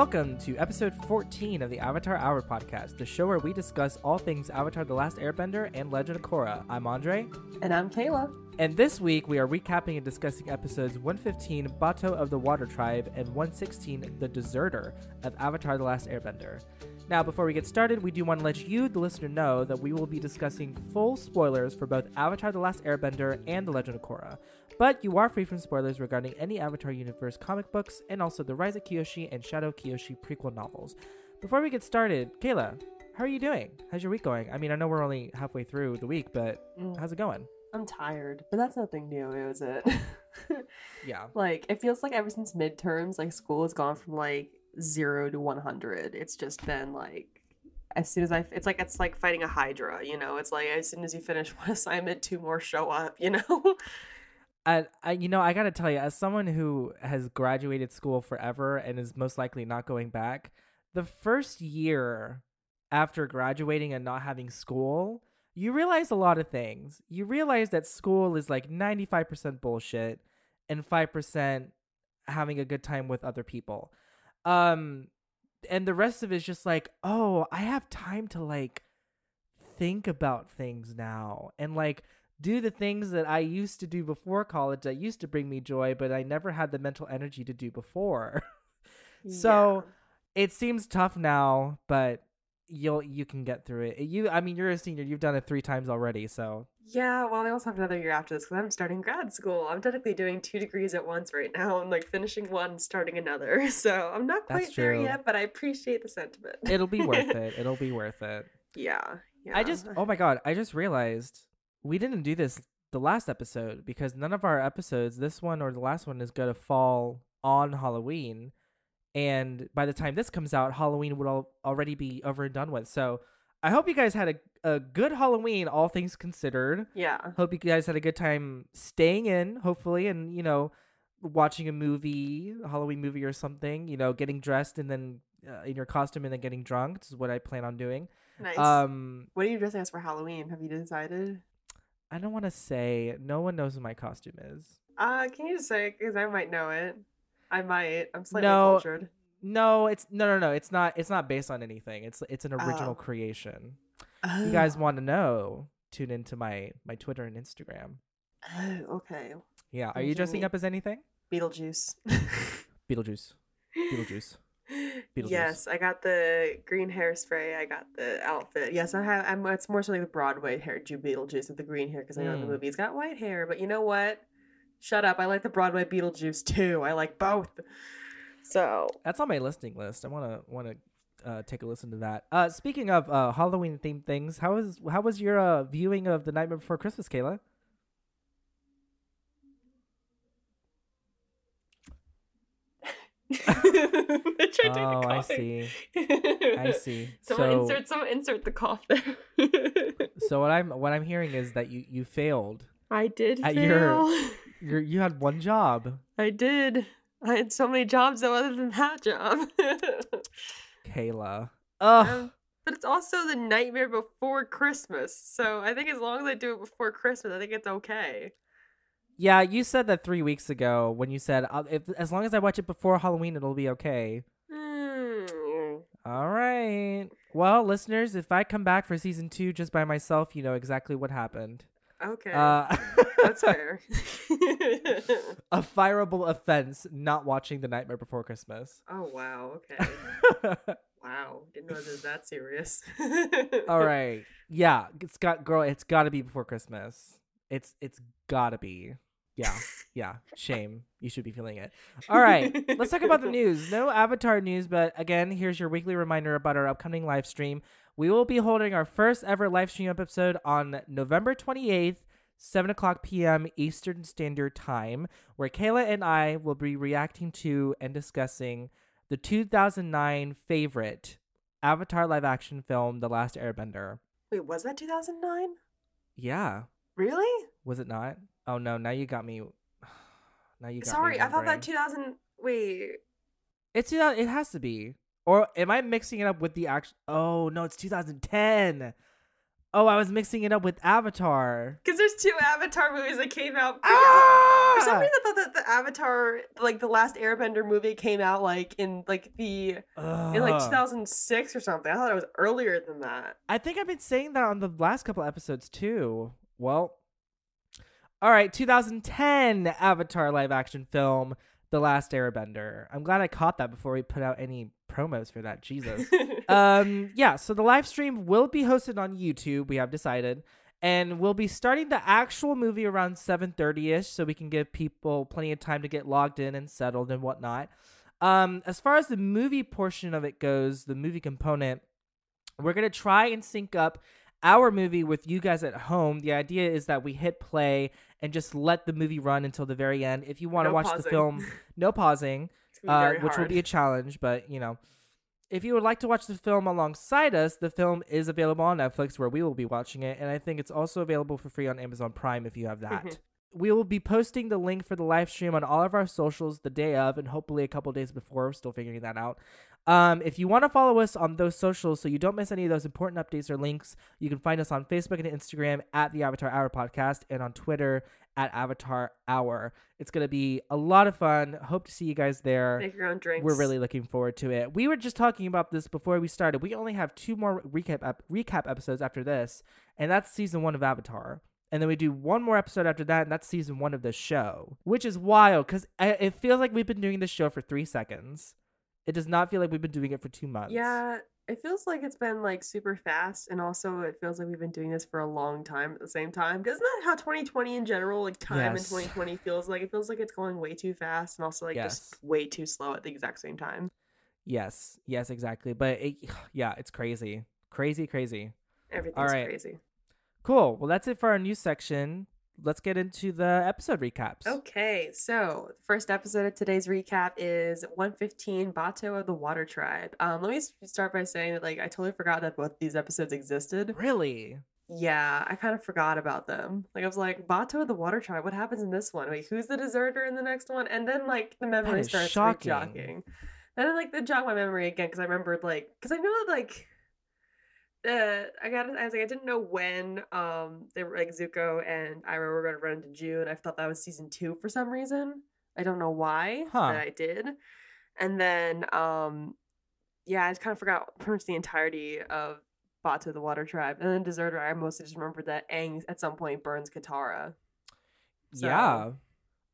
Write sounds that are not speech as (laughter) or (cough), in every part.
Welcome to episode 14 of the Avatar Hour podcast, the show where we discuss all things Avatar The Last Airbender and Legend of Korra. I'm Andre. And I'm Kayla. And this week we are recapping and discussing episodes 115, Bato of the Water Tribe, and 116, The Deserter of Avatar The Last Airbender. Now, before we get started, we do want to let you, the listener, know that we will be discussing full spoilers for both Avatar The Last Airbender and The Legend of Korra. But you are free from spoilers regarding any Avatar Universe comic books and also the Rise of Kyoshi and Shadow Kyoshi prequel novels. Before we get started, Kayla, how are you doing? How's your week going? I mean, I know we're only halfway through the week, but Mm. how's it going? I'm tired, but that's nothing new, is it? (laughs) Yeah. like, it feels like ever since midterms, like, school has gone from like zero to 100. It's just been like, as soon as I, it's like, it's like fighting a Hydra, you know? It's like, as soon as you finish (laughs) one assignment, two more show up, you know? (laughs) I, I, you know, I gotta tell you, as someone who has graduated school forever and is most likely not going back, the first year after graduating and not having school, you realize a lot of things. You realize that school is like 95% bullshit and 5% having a good time with other people. Um, and the rest of it is just like, oh, I have time to like think about things now and like do the things that I used to do before college that used to bring me joy, but I never had the mental energy to do before. (laughs) So, it seems tough now, but you'll you can get through it. You I mean you're a senior, you've done it 3 times already, so Yeah, well, I also have another year after this because I'm starting grad school. I'm technically doing two degrees at once right now. I'm like finishing one, starting another. (laughs) So I'm not quite there yet, but I appreciate the sentiment. it'll be worth (laughs) it. It'll be worth it. Yeah, yeah. I just oh my god, I just realized we didn't do this the last episode because none of our episodes, this one or the last one, is gonna fall on Halloween. And by the time this comes out, Halloween would al- already be over and done with. So I hope you guys had a, a good Halloween, all things considered. yeah. Hope you guys had a good time staying in, hopefully, and you know, watching a movie, a Halloween movie or something. You know, getting dressed and then uh, in your costume and then getting drunk. This is what I plan on doing. Nice. Um, what are you dressing as for Halloween? Have you decided? I don't want to say. No one knows what my costume is. Uh, can you just say because I might know it. I might. I'm slightly No. cultured. No, it's no, no, no. It's not. It's not based on anything. It's it's an original Oh. creation. You guys Oh. want to know? Tune into my my Twitter and Instagram. Oh, okay. Yeah. Are you dressing up as anything? Beetlejuice. (laughs) Beetlejuice. Beetlejuice. (laughs) Yes, I got the green hairspray. I got the outfit. Yes, I have. I'm. It's more so like the Broadway hair, Jew Beetlejuice with the green hair because I know the Mm. movie he's got white hair. But you know what? Shut up. I like the Broadway Beetlejuice too. I like both. So That's on my listening list. I want to want to uh, take a listen to that. Uh, speaking of uh, Halloween themed things, how was how was your uh, viewing of the Nightmare Before Christmas, Kayla? (laughs) I tried Oh, I see. I (laughs) see. Someone so, insert someone insert the cough there. (laughs) so what I'm what I'm hearing is that you you failed. I did At fail. your- You you had one job, I did. I had so many jobs though other than that job. Kayla. Ugh. Um, but it's also the nightmare before Christmas. So I think as long as I do it before Christmas, I think it's okay. Yeah, you said that three weeks ago when you said if as long as I watch it before Halloween, it'll be okay. Mm. All right. Well, listeners, if I come back for season two just by myself, you know exactly what happened. Okay. Uh, That's fair. (laughs) (laughs) a fireable offense not watching The Nightmare Before Christmas. oh wow, okay. (laughs) Wow. Didn't know it was that serious. All right. Yeah, it's got girl, it's got to be before Christmas. It's it's got to be. Yeah. Yeah. Shame. You should be feeling it. All right. Let's talk about the (laughs) news. No Avatar news, but again, here's your weekly reminder about our upcoming live stream. We will be holding our first ever live stream episode on November 28th, 7 o'clock p.m. Eastern Standard Time, where Kayla and I will be reacting to and discussing the 2009 favorite Avatar live action film, The Last Airbender. Wait, was that 2009? Yeah. Really? Was it not? Oh no, now you got me. (sighs) Now you got me Sorry, I thought that 2000. Wait. It's 2000 it has to be. Or am I mixing it up with the actual? Oh no, it's 2010. Oh, I was mixing it up with Avatar. Because there's two Avatar movies that came out. Ah! For some reason, I thought that the Avatar, like the last Airbender movie, came out like in like the in like 2006 or something. I thought it was earlier than that. I think I've been saying that on the last couple episodes too. Well, all right, 2010 Avatar live action film, The Last Airbender. I'm glad I caught that before we put out any promos for that. Jesus. (laughs) um, yeah, so the live stream will be hosted on YouTube. We have decided, and we'll be starting the actual movie around 7:30 ish, so we can give people plenty of time to get logged in and settled and whatnot. Um, as far as the movie portion of it goes, the movie component, we're gonna try and sync up our movie with you guys at home. The idea is that we hit play and just let the movie run until the very end. If you want to No watch the film, no (laughs) pausing It's gonna be uh, which will be a challenge. But you know, if you would like to watch the film alongside us, the film is available on Netflix, where we will be watching it, and I think it's also available for free on Amazon Prime if you have that. Mhm. We will be posting the link for the live stream on all of our socials the day of, and hopefully a couple days before. We're still figuring that out. Um, if you want to follow us on those socials so you don't miss any of those important updates or links, you can find us on Facebook and Instagram at the Avatar Hour Podcast and on Twitter at Avatar Hour. It's going to be a lot of fun. Hope to see you guys there. Make your own drinks. We're really looking forward to it. We were just talking about this before we started. We only have two more recap ep- recap episodes after this, and that's season one of Avatar. And then we do one more episode after that, and that's season one of the show, which is wild because it feels like we've been doing this show for three seconds. It does not feel like we've been doing it for two months. Yeah, it feels like it's been like super fast, and also it feels like we've been doing this for a long time at the same time. Isn't that how 2020 in general, like time Yes. in 2020 feels like? It feels like it's going way too fast, and also like Yes. just way too slow at the exact same time. Yes. Yes. Exactly. But it, (sighs) yeah, it's crazy, crazy, crazy. Everything's right. crazy. Cool. Well, that's it for our news section. Let's get into the episode recaps. Okay, so the first episode of today's recap is 115 Bato of the Water Tribe. Um, let me start by saying that like I totally forgot that both these episodes existed. Really? Yeah, I kind of forgot about them. Like I was like, Bato of the Water Tribe. What happens in this one? Wait, who's the deserter in the next one? And then like the memory starts shocking. jogging. And then like the jogged my memory again because I remembered like because I know that like uh I got I was like I didn't know when um they were like Zuko and Iroh were gonna run into June. I thought that was season two for some reason. I don't know why, Huh. but I did. And then um yeah, I just kind of forgot pretty much the entirety of Bato the Water Tribe. And then Deserter, I mostly just remembered that Aang at some point burns Katara. So- Yeah.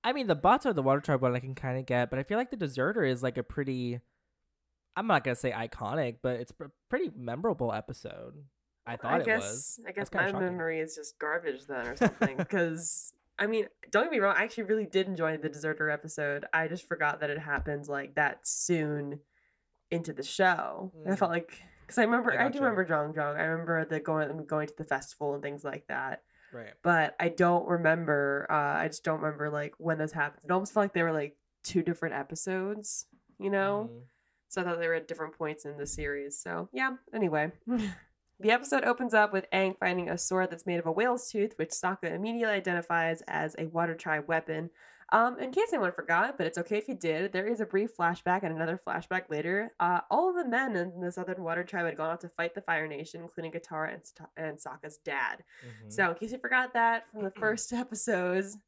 I mean, the Bato of the Water Tribe one I can kind of get, but I feel like the Deserter is like a pretty. I'm not gonna say iconic, but it's a pretty memorable episode. I thought I it guess was. I guess my shocking. memory is just garbage then or (laughs) something. Because I mean, don't get me wrong, I actually really did enjoy the Deserter episode. I just forgot that it happened like that soon into the show. And I Mm. felt like because I remember I I, do remember Jeong Jeong. I remember the going going to the festival and things like that. Right. But I don't remember. Uh, I just don't remember like when this happened. It almost felt like they were like two different episodes. You know. Mhm. So I thought they were at different points in the series. So yeah, anyway. (laughs) the episode opens up with Aang finding a sword that's made of a whale's tooth, which Sokka immediately identifies as a water tribe weapon. Um, in case anyone forgot, but it's okay if you did, there is a brief flashback and another flashback later. Uh, all of the men in the Southern Water Tribe had gone out to fight the Fire Nation, including Katara and, Sta- and Sokka's dad. Mhm. So, in case you forgot that from the (clears throat) first episodes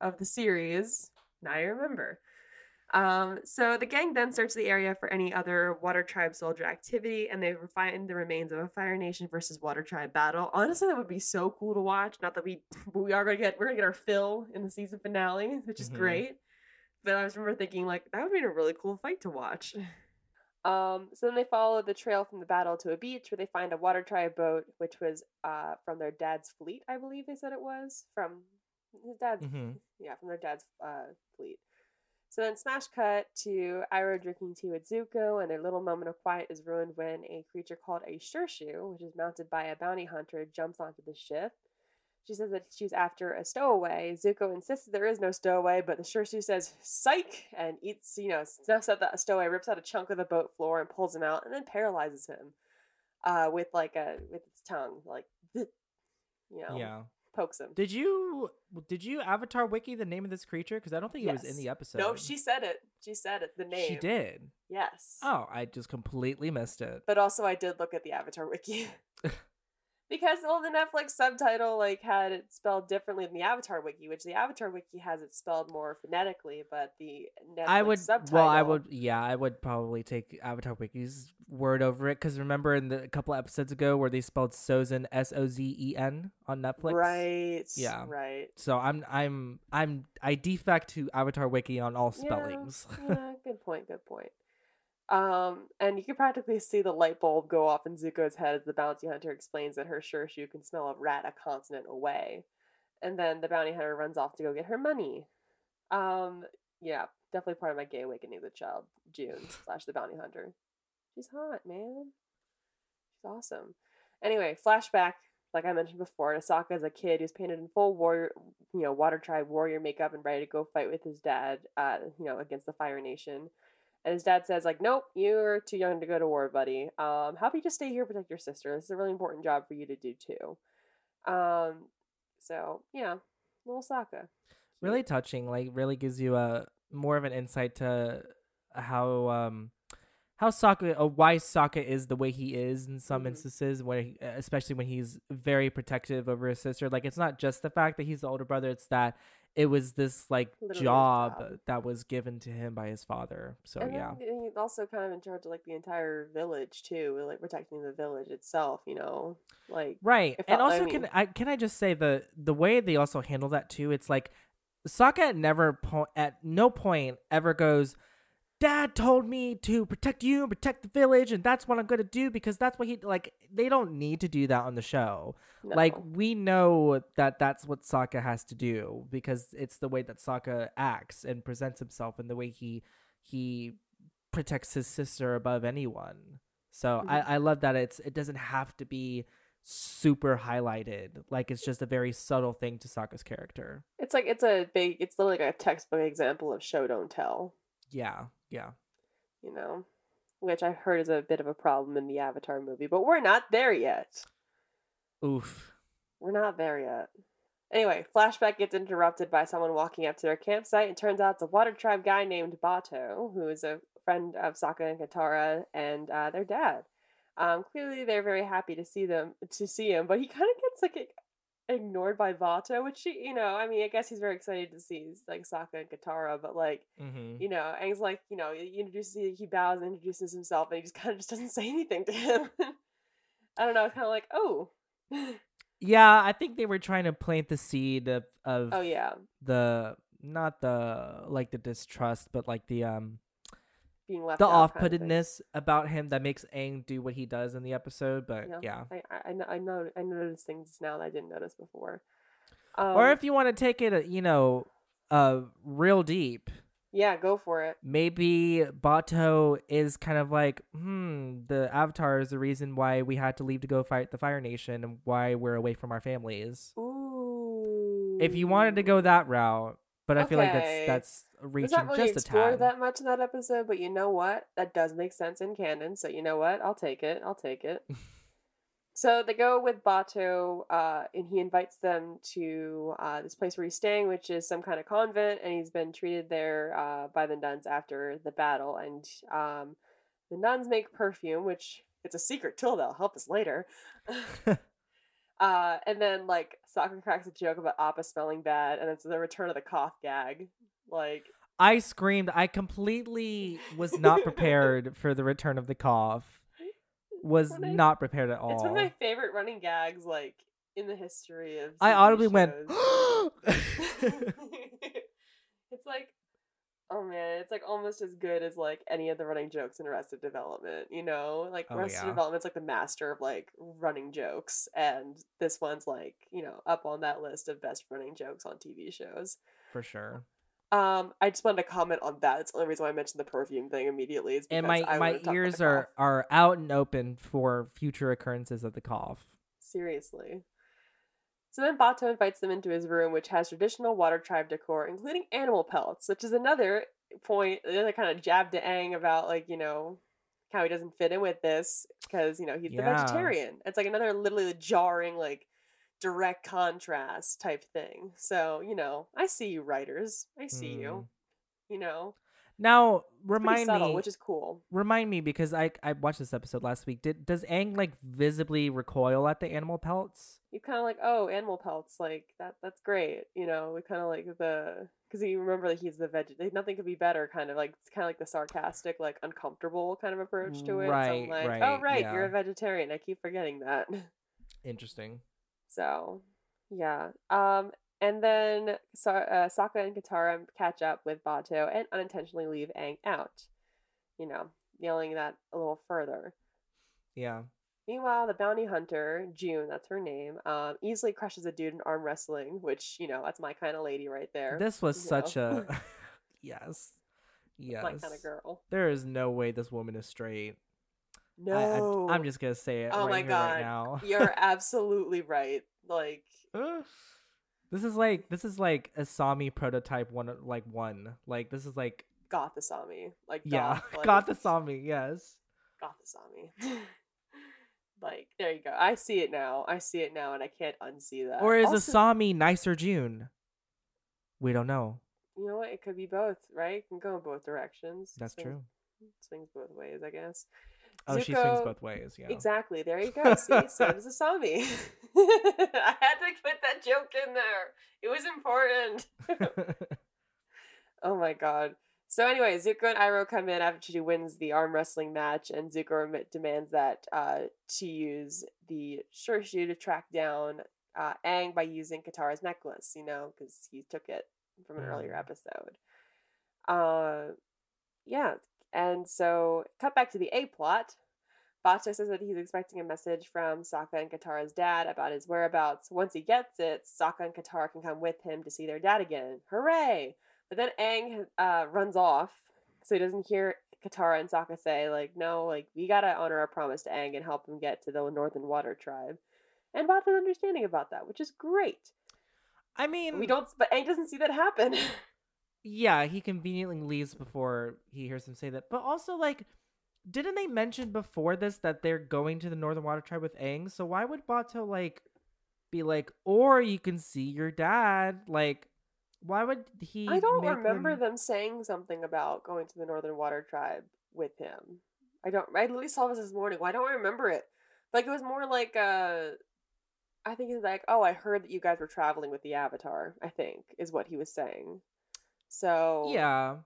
of the series, now you remember. Um, so the gang then search the area for any other Water Tribe soldier activity, and they find the remains of a Fire Nation versus Water Tribe battle. Honestly, that would be so cool to watch. Not that we, (laughs) we are gonna get we're gonna get our fill in the season finale, which is Mhm. great. But I just remember thinking like that would be a really cool fight to watch. (laughs) Um, so then they follow the trail from the battle to a beach where they find a water tribe boat, which was uh, from their dad's fleet, I believe they said it was from his dad's Mhm. yeah from their dad's uh, fleet. So then smash cut to Iroh drinking tea with Zuko, and their little moment of quiet is ruined when a creature called a Shirshu, which is mounted by a bounty hunter, jumps onto the ship. She says that she's after a stowaway. Zuko insists there is no stowaway, but the Shirshu says "psych" and eats, you know, snuffs at the stowaway, rips out a chunk of the boat floor and pulls him out, and then paralyzes him uh, with like a with its tongue, like (laughs) you know, Yeah. Pokes him. Did you did you Avatar Wiki the name of this creature? Because I don't think it was in the episode. No, she said it. She said it. The name. She did. Yes. Oh, I just completely missed it. But also, I did look at the Avatar wiki. (laughs) Because well, the Netflix subtitle like had it spelled differently than the Avatar wiki, which the Avatar wiki has it spelled more phonetically, but the Netflix I would subtitle. well, I would yeah, I would probably take Avatar Wiki's word over it because remember in the a couple episodes ago where they spelled Sozen S O Z E N on Netflix, Right. Yeah. Right. So I'm I'm I'm I defect to Avatar Wiki on all Yeah. spellings. yeah, (laughs) good point. Good point. Um, and you can practically see the light bulb go off in Zuko's head as the bounty hunter explains that her Shirshu can smell a rat a continent away. And then the bounty hunter runs off to go get her money. Um, yeah, definitely part of my gay awakening as a child. June (laughs) slash the bounty hunter. She's hot, man. She's awesome. Anyway, flashback, like I mentioned before, to Sokka as a kid who's painted in full warrior, you know, water tribe warrior makeup and ready to go fight with his dad, uh, you know, against the Fire Nation. And his dad says, like, nope, you're too young to go to war, buddy. Um, how about you just stay here, protect your sister? This is a really important job for you to do too. Um, so yeah, little Sokka. really touching like really gives you a more of an insight to how um how Sokka uh, why Sokka is the way he is in some Mhm. instances where he, especially when he's very protective over his sister like it's not just the fact that he's the older brother it's that it was this like Literally job, job. that was given to him by his father so and yeah then he's also kind of in charge of like the entire village too, like protecting the village itself. You know, like Right. And felt- I also can I can I just say the the way they also handle that too, it's like Sokka never po- at no point ever goes Dad told me to protect you and protect the village, and that's what I'm gonna do because that's what he like. They don't need to do that on the show. Like we know that that's what Sokka has to do because it's the way that Sokka acts and presents himself, and the way he he protects his sister above anyone. So mm-hmm. I, I love that it's it doesn't have to be super highlighted. Like it's just a very subtle thing to Sokka's character. it's like it's a big, it's literally like a textbook example of show don't tell. Yeah, yeah. You know, which I've heard is a bit of a problem in the Avatar movie, but we're not there yet. Oof. We're not there yet. Anyway, flashback gets interrupted by someone walking up to their campsite, and turns out it's a water tribe guy named Bato, who is a friend of Sokka and Katara and uh, their dad. Um, clearly, they're very happy to see them to see him, but he kind of gets like ignored by Bato, which she, you know, I mean, I guess he's very excited to see like Sokka and Katara, but like, Mm-hmm. you know, Aang's like, you know, he introduces, he bows and introduces himself, and he just (laughs) kind of just doesn't say anything to him. (laughs) I don't know, it's kind of like, oh, (laughs) Yeah, I think they were trying to plant the seed of, of oh yeah, the not the like the distrust, but like the um being left the off kind of puttedness about him that makes Aang do what he does in the episode. But Yeah. yeah. I I I know I know I notice things now that I didn't notice before. Um, or if you want to take it, uh, you know, uh, real deep, yeah, go for it. maybe Bato is kind of like, hmm, the Avatar is the reason why we had to leave to go fight the Fire Nation and why we're away from our families. Ooh. If you wanted to go that route, but I feel like Okay. that's that's It's reaching not really just a explored tad. that much in that episode, but you know what? That does make sense in canon. So you know what? I'll take it. I'll take it. (laughs) so they go with Bato, uh, and he invites them to uh, this place where he's staying, which is some kind of convent, and he's been treated there uh, by the nuns after the battle. And um, the nuns make perfume, which it's a secret till they'll help us later. (laughs) (laughs) Uh, and then like Sokka cracks a joke about Appa smelling bad, and it's the return of the cough gag. Like, I screamed. I completely was not prepared for the return of the cough. Was not prepared at all. it's one of my favorite running gags, like in the history of. I audibly went. (gasps) (laughs) it's like, oh man, it's like almost as good as like any of the running jokes in Arrested Development. You know, like Oh, Arrested yeah. Development's like the master of like running jokes, and this one's like you know up on that list of best running jokes on TV shows. for sure. Um, I just wanted to comment on that. It's the only reason why I mentioned the perfume thing immediately. Is And because my I my wanted to talk about ears are are out and open for future occurrences of the cough. seriously. So then Bato invites them into his room, which has traditional water tribe decor, including animal pelts, which is another point, another kind of jab to Aang about like you know how he doesn't fit in with this because you know he's Yeah. the vegetarian. It's like another literally jarring like direct contrast type thing. So you know, I see you writers, I see Mm. you. You know, Now remind subtle, me, which is cool. remind me because I I watched this episode last week. Did does Aang like visibly recoil at the animal pelts? You kind of like, oh, animal pelts, like that. That's great. You know, we kind of like the because you remember that he's the veg. Nothing could be better. Kind of like it's kind of like the sarcastic, like uncomfortable kind of approach to it. so Right, I'm like, right, oh, right, you're a vegetarian. I keep forgetting that. (laughs) Interesting. So, yeah. Um, and then Sa- uh, Sokka and Katara catch up with Bato and unintentionally leave Aang out. You know, nailing that a little further. Yeah. Meanwhile, the bounty hunter, June, that's her name, um, easily crushes a dude in arm wrestling, which, you know, that's my kind of lady right there. This was such know. a (laughs) (laughs) yes. Yes. my kind of girl. There is no way this woman is straight. No. I, am just gonna say it Oh right my God. right now. You're (laughs) absolutely right. Like, this is like this is like a Sami prototype one like one. Like this is like Gothasami. Like, yeah, goth, (laughs) like, got the Sami, yes. Gothasami. (laughs) like, there you go. I see it now. I see it now, and I can't unsee that. Or is Also- Asami nicer June? We don't know. You know what? It could be both, right? It can go in both directions. That's Swings- true. Swings both ways, I guess. Oh, she swings both ways. Yeah. Exactly. There you go. See, (laughs) so does Asami. (laughs) I had to put that joke in there. It was important. (laughs) oh my god. So anyway, Zuko and Iroh come in after she wins the arm wrestling match, and Zuko demands that uh, to use the Shirshu to track down uh, Aang by using Katara's necklace. You know, because he took it from an earlier Mm. episode. Uh, yeah, and so cut back to the A plot. Bato says that he's expecting a message from Sokka and Katara's dad about his whereabouts. Once he gets it, Sokka and Katara can come with him to see their dad again. Hooray! But then Aang uh, runs off, so he doesn't hear Katara and Sokka say, like, no, like, we gotta honor our promise to Aang and help him get to the Northern Water Tribe. And Bato's understanding about that, which is great. I mean, We don't, but Aang doesn't see that happen. (laughs) Yeah, he conveniently leaves before he hears him say that. But also, like, didn't they mention before this that they're going to the Northern Water Tribe with Aang? So why would Bato like be like, or you can see your dad? Like, why would he? I don't remember them- them saying something about going to the Northern Water Tribe with him. I don't. I literally saw this this morning. Why don't I remember it? Like it was more like uh, I think it's like, oh, I heard that you guys were traveling with the Avatar. I think is what he was saying. So Yeah,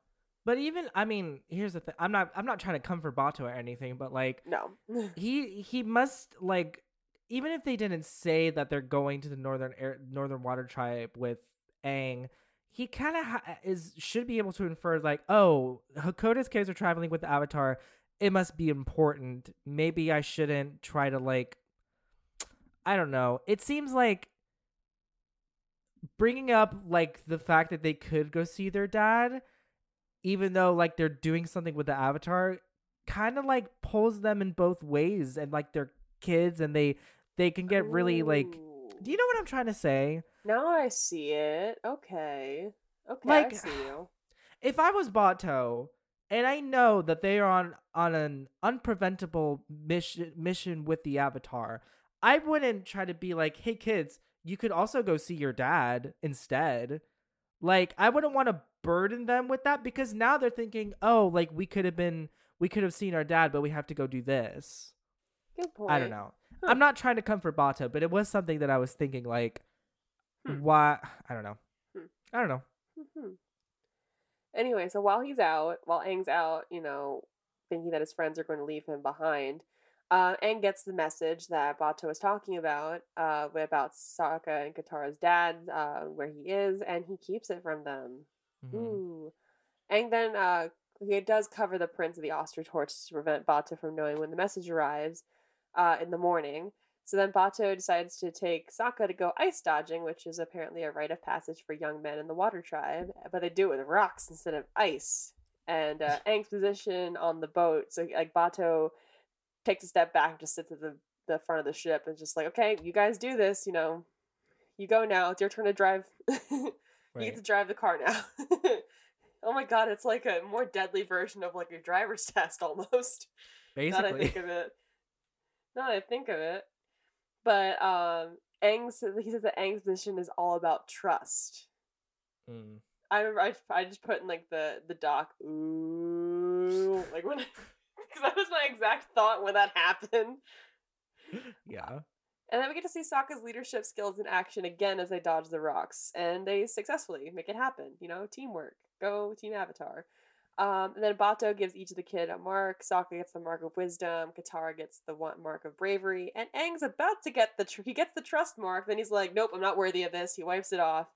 but even I mean, here's the thing. I'm not. I'm not trying to comfort Bato or anything, but like, no, (laughs) he he must like even if they didn't say that they're going to the northern air, northern water tribe with Aang, he kind of ha- is should be able to infer like, oh, Hakoda's kids are traveling with the Avatar. It must be important. Maybe I shouldn't try to like. I don't know. It seems like bringing up like the fact that they could go see their dad, even though like they're doing something with the Avatar, kind of like pulls them in both ways and like they're kids and they they can get really like do you know what i'm trying to say Now I see it. Okay. Okay, Like- I see you. if i was bato and i know that they are on on an unpreventable mission mission with the avatar i wouldn't try to be like hey kids you could also go see your dad instead like i wouldn't want to burden them with that because now they're thinking oh like we could have been we could have seen our dad but we have to go do this Good point. I don't know. Huh. I'm not trying to comfort Bato, but it was something that I was thinking like, Hmm. why? (sighs) I don't know. Hmm. I don't know. Mhm. Anyway, so while he's out, while Aang's out, you know, thinking that his friends are going to leave him behind, uh, Aang gets the message that Bato was talking about, uh, about Sokka and Katara's dad, uh, where he is, and he keeps it from them. Mhm. Ooh. Aang then, uh, he does cover the prince of the ostrich horse to prevent Bato from knowing when the message arrives, uh, in the morning. So then Bato decides to take Sokka to go ice dodging, which is apparently a rite of passage for young men in the water tribe, but they do it with rocks instead of ice. And uh, Aang's position on the boat, so like Bato takes a step back and just sits at the, the front of the ship and just like, okay, you guys do this, you know, you go now. It's your turn to drive. (laughs) you get to drive the car now. (laughs) oh my god, it's like a more deadly version of like a driver's (laughs) test almost. Now that I Basically, think of it. Now that I think of it. But um Aang's he says that Aang's mission is all about trust. Mm. I remember I, I just put in like the the doc ooh like when (laughs) because that was my exact thought when that happened. Yeah. And then we get to see Sokka's leadership skills in action again as they dodge the rocks, and they successfully make it happen. You know, teamwork. Go Team Avatar. Um, and then Bato gives each of the kid a mark. Sokka gets the mark of wisdom. Katara gets the one mark of bravery, and Aang's about to get the tr- he gets the trust mark. Then he's like, "Nope, I'm not worthy of this." He wipes it off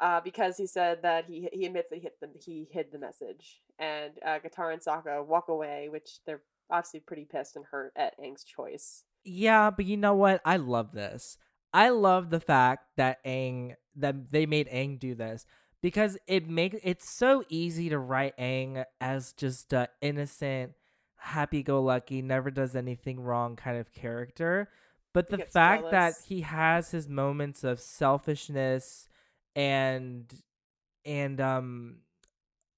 uh, because he said that he he admits that he hit the he hid the message. And uh, Katara and Sokka walk away, which they're obviously pretty pissed and hurt at Aang's choice. Yeah, but you know what? I love this. I love the fact that Aang that they made Aang do this because it makes it's so easy to write Aang as just a innocent, happy-go-lucky, never does anything wrong kind of character. But the fact that he has his moments of selfishness and and um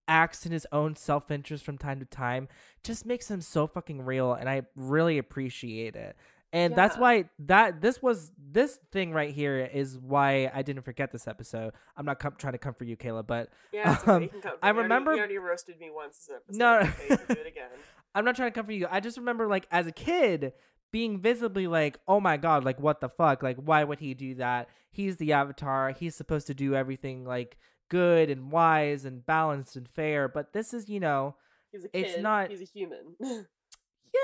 acts in his own self-interest from time to time just makes him so fucking real and I really appreciate it. And that's why that this was this thing right here is why I didn't forget this episode. I'm not com- trying to come for you, Kayla, but Yeah, okay. Um, You can come for I. You already- remember- you already roasted me once this episode. No. okay, do it (laughs) again. I'm not trying to come for you. I just remember like as a kid being visibly like, oh my god, like what the fuck? Like why would he do that? He's the avatar. He's supposed to do everything like good and wise and balanced and fair. But this is, you know, He's a kid. It's not- He's a human. (laughs)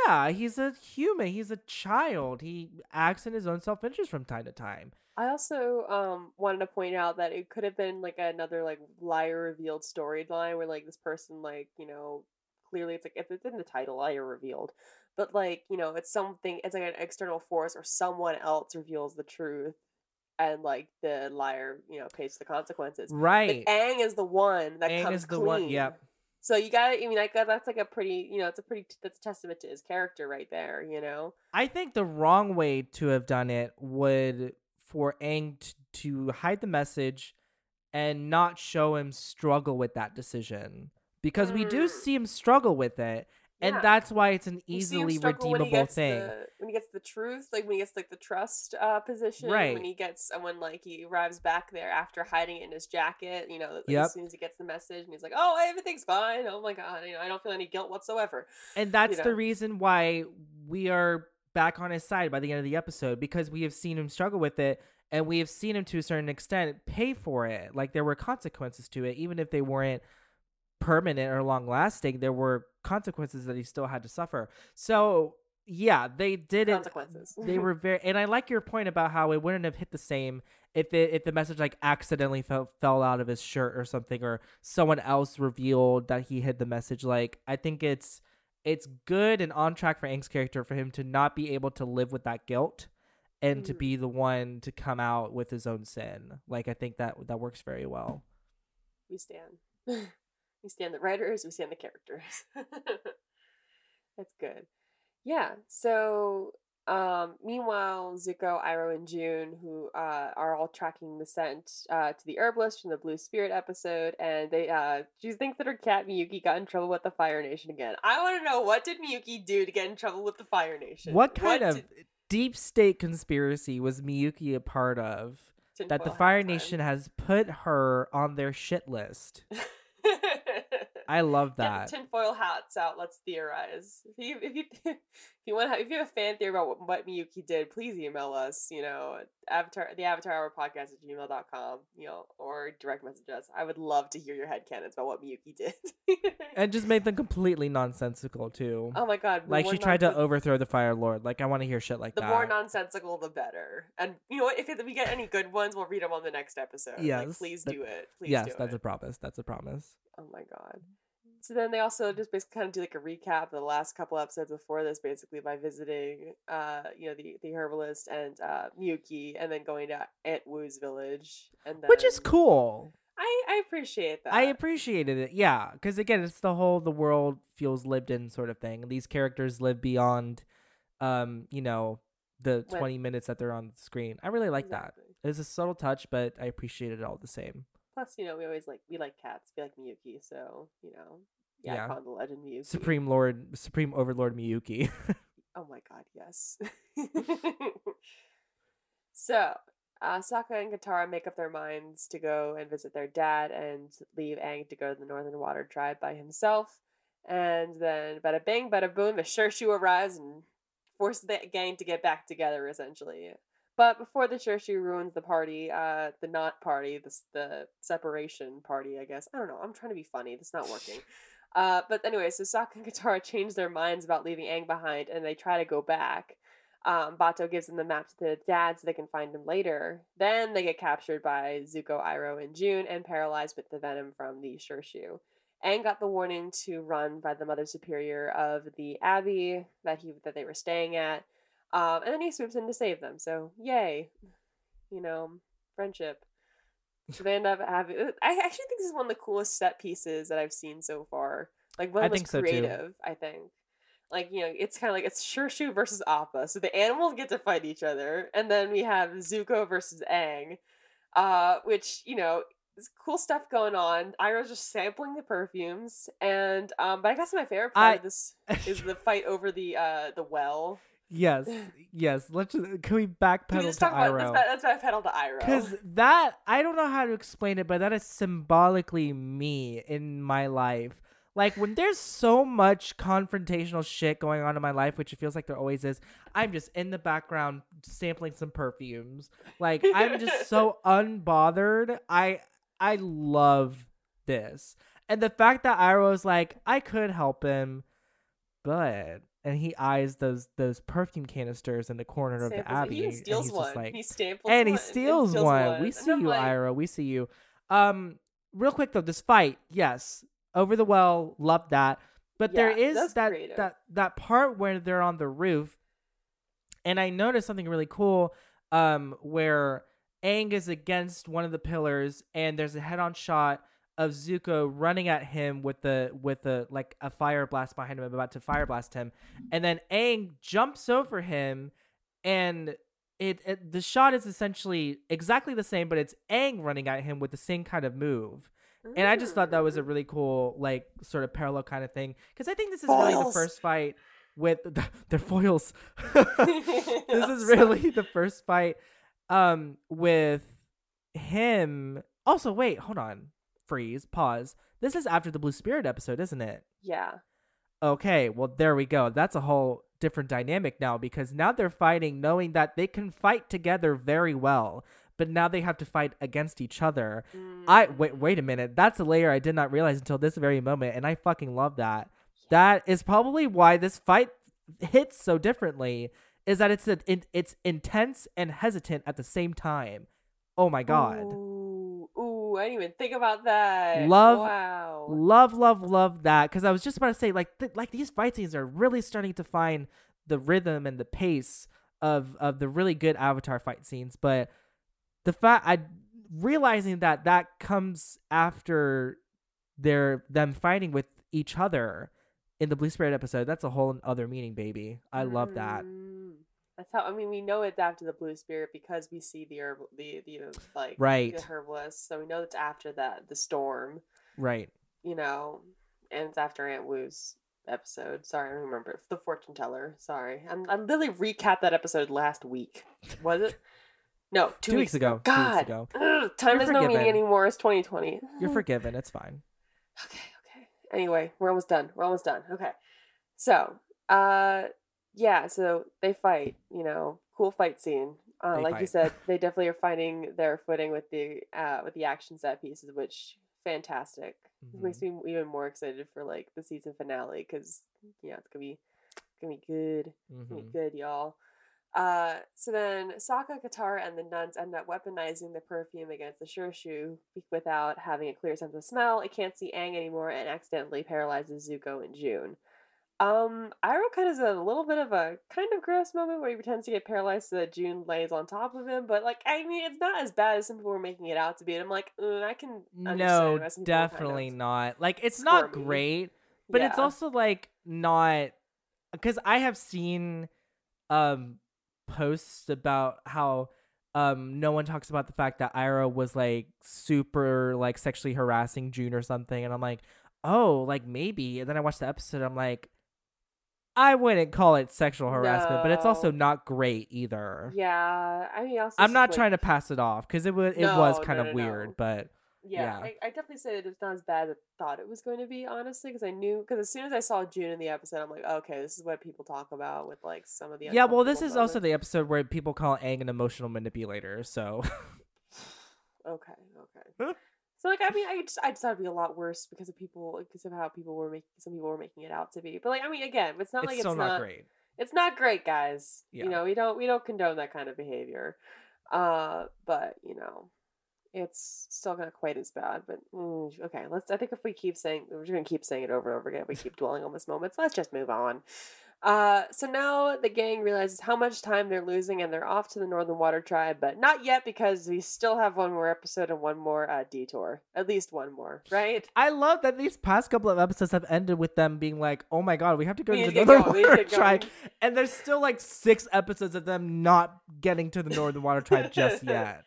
yeah, he's a human. He's a child. He acts in his own self interest from time to time. I also um wanted to point out that it could have been like another like liar revealed storyline where like this person like you know clearly it's like if it's in the title liar revealed, but like you know it's something it's like an external force or someone else reveals the truth, and like the liar you know pays the consequences. Right. But Aang is the one that Aang comes is the clean. one- yep. So you gotta, I mean, like that's like a pretty, you know, it's a pretty that's a testament to his character right there, you know. I think the wrong way to have done it would for aang t- to hide the message and not show him struggle with that decision because we do Mm. see him struggle with it and Yeah. that's why it's an You easily redeemable thing. The, when he gets the truth, like when he gets like the trust uh, position, Right. When he gets, and when like he arrives back there after hiding it in his jacket, you know, like, Yep. as soon as he gets the message, and he's like, "Oh, everything's fine. Oh my god, you know, I don't feel any guilt whatsoever." And that's know. the reason why we are back on his side by the end of the episode because we have seen him struggle with it and we have seen him to a certain extent pay for it. Like there were consequences to it, even if they weren't permanent or long lasting, there were consequences that he still had to suffer. So yeah, they did it. Consequences. They were (laughs) very, and I like your point about how it wouldn't have hit the same if it if the message like accidentally fell fell out of his shirt or something, or someone else revealed that he hid the message. Like I think it's it's good and on track for Aang's character for him to not be able to live with that guilt and to Mhm. be the one to come out with his own sin. Like I think that that works very well. we stand. (laughs) we stand the writers, we stand the characters. (laughs) That's good. Yeah. So um meanwhile, Zuko, Iroh, and June, who uh are all tracking the scent uh to the herbalist from the Blue Spirit episode, and they uh she thinks that her cat Miyuki got in trouble with the Fire Nation again. I wanna know what did Miyuki do to get in trouble with the Fire Nation? What kind of did- deep state conspiracy was Miyuki a part of that the Fire? Nation has put her on their shit list? (laughs) I love Get that. the tinfoil hats out. Let's theorize. If you if you (laughs) if you want if you have a fan theory about what, what Miyuki did, please email us. You know, avatar the Avatar Hour podcast at gmail.com, You know, or direct message us. I would love to hear your head headcanons about what Miyuki did. (laughs) and just made them completely nonsensical too. oh my god! like she tried to overthrow the Fire Lord. Like I want to hear shit like The that. The more nonsensical, the better. And you know what? If it- we get any good ones, we'll read them on the next episode. like, Yes, please that- do it. Please yes, that's it. a promise. That's a promise. Oh my god. So then they also just basically kind of do like a recap of the last couple episodes before this, basically by visiting, uh, you know, the the herbalist and uh, Miyuki, and then going to Aunt Wu's village, and then Which is cool. I I appreciate that. I appreciated it. Yeah, because again, it's the whole the world feels lived in sort of thing. These characters live beyond, um, you know, the When- twenty minutes that they're on the screen. I really like that. It's a subtle touch, but I appreciate it all the same. Plus, you know, we always like we like cats. We like Miyuki, so you know, Yeah. icon, the legend Miyuki. Supreme Lord, Supreme Overlord Miyuki. (laughs) Oh my god, yes. (laughs) so uh, Sokka and Katara make up their minds to go and visit their dad and leave Aang to go to the Northern Water Tribe by himself. And then, bada bing, bada boom, the Shirshu arrives and forces the gang to get back together, essentially. But before the Shirshu ruins the party, uh, the not party, the, the separation party, I guess. I don't know. I'm trying to be funny. This not working. (laughs) Uh, but anyway, so Sokka and Katara (laughs) change their minds about leaving Aang behind, and they try to go back. Um, Bato gives them the map to the dad so they can find him later. Then they get captured by Zuko, Iroh, and June and paralyzed with the venom from the Shirshu. Aang got the warning to run by the Mother Superior of the Abbey that he that they were staying at, um, and then he swoops in to save them. So yay, you know, friendship. So they end up having. I actually think this is one of the coolest set pieces that I've seen so far. Like one of the most think so, creative. I think. Like you know, it's kind of like it's Shirshu versus Appa. So the animals get to fight each other, and then we have Zuko versus Aang, uh, which you know is cool stuff going on. Iroh's just sampling the perfumes, and um, but I guess my favorite part I- of this is the fight over the uh the well. Yes, (laughs) yes. Let's just can we backpedal Can we just to talk about Iroh? that's, that's why I to Iroh. Because that I don't know how to explain it, but that is symbolically me in my life. Like when there's so much confrontational shit going on in my life, which it feels like there always is, I'm just in the background sampling some perfumes. Like I'm just so (laughs) unbothered. I I love this. And the fact that Iroh is like, I could help him, but and he eyes those those perfume canisters in the corner of the Samples abbey. He and steals he's one. just like, he staples and he one steals steals one. We see you, like, Iroh. We see you. Um, real quick though, this fight, yes, over the well, love that. But there Yeah, is that's that creative. that that part where they're on the roof, and I noticed something really cool. Um, where Aang is against one of the pillars, and there's a head-on shot of Zuko running at him with the with the like a fire blast behind him, about to fire blast him, and then Aang jumps over him, and it, it the shot is essentially exactly the same, but it's Aang running at him with the same kind of move. And I just thought that was a really cool, like, sort of parallel kind of thing. Because I think this is really the first fight with the, their foils. (laughs) this is (laughs) really the first fight um, with him. Also, wait, hold on. Freeze, pause. This is after the Blue Spirit episode, isn't it? yeah. Okay, well, there we go. That's a whole different dynamic now because now they're fighting knowing that they can fight together very well, but now they have to fight against each other. I Mm. wait, wait a minute. That's a layer I did not realize until this very moment, and I fucking love that. That is probably why this fight hits so differently. Is that it's a, it, it's intense and hesitant at the same time. Oh my god. Ooh, ooh, I didn't even think about that. Love- Wow. love love love that because i was just about to say like th- like these fight scenes are really starting to find the rhythm and the pace of of the really good avatar fight scenes but the fact i realizing that that comes after their them fighting with each other in the blue spirit episode that's a whole other meaning baby i love that Mm. That's how I mean we know it's after the blue spirit because we see the herb the the know, like Right. the herbalist, so we know it's after that the storm, right you know, and it's after Aunt Wu's episode. Sorry, I don't remember the fortune teller. Sorry, I'm I literally recapped that episode last week. Was it? No, (laughs) two, two, weeks ago two God, weeks ago Ugh, time has no meaning anymore. It's 2020. you're (sighs) forgiven it's fine Okay, okay. Anyway, we're almost done. We're almost done. Okay. So, uh yeah, so they fight, you know, cool fight scene. Uh, like you said, (laughs) they definitely are finding their footing with the uh with the action set pieces, which fantastic. Makes Mm-hmm. me even more excited for like the season finale because yeah, it's gonna be it's gonna be good. It's gonna be good, y'all. Uh, so then Sokka, Katara, and the nuns end up weaponizing the perfume against the Shirshu without having a clear sense of smell. It can't see Aang anymore and accidentally paralyzes Zuko and June. Um, of has a little bit of a kind of gross moment where he pretends to get paralyzed so that June lays on top of him, but like I mean, it's not as bad as some people were making it out to be. And I'm like, "Uh, I can no why some people are kind of definitely not like it's not great but it's also like not because i have seen um posts about how um no one talks about the fact that iroh was like super like sexually harassing june or something and i'm like oh like maybe and then i watched the episode i'm like I wouldn't call it sexual harassment, but it's also not great either. Yeah, I mean, also I'm not trying to pass it off because it was it was kind no, of weird, no. but Yeah, yeah. I, I definitely said it was not as bad as I thought it was going to be, honestly, because I knew because as soon as I saw June in the episode, I'm like, okay, this is what people talk about with like some of the yeah. Well, this is uncomfortable also the episode where people call Aang an emotional manipulator. So (sighs) Okay, okay. (laughs) so like, I mean, I just I just thought it'd be a lot worse because of people because of how people were making some people were making it out to be. But like, I mean, again, it's not it's like it's not, not great. it's not great, guys. Yeah. You know, we don't we don't condone that kind of behavior. Uh, but you know, it's still not quite as bad. But mm, okay, let's. I think if we keep saying we're just gonna keep saying it over and over again, we keep dwelling on this moment. So let's just move on. Uh, so now the gang realizes how much time they're losing, and they're off to the Northern Water Tribe, but not yet because we still have one more episode and one more uh, detour. At least one more, right? I love that these past couple of episodes have ended with them being like, "Oh my god, we have to go We to the Northern going, we need to Water Tribe," and there's still like six episodes of them not getting to the Northern Water Tribe just (laughs) yet.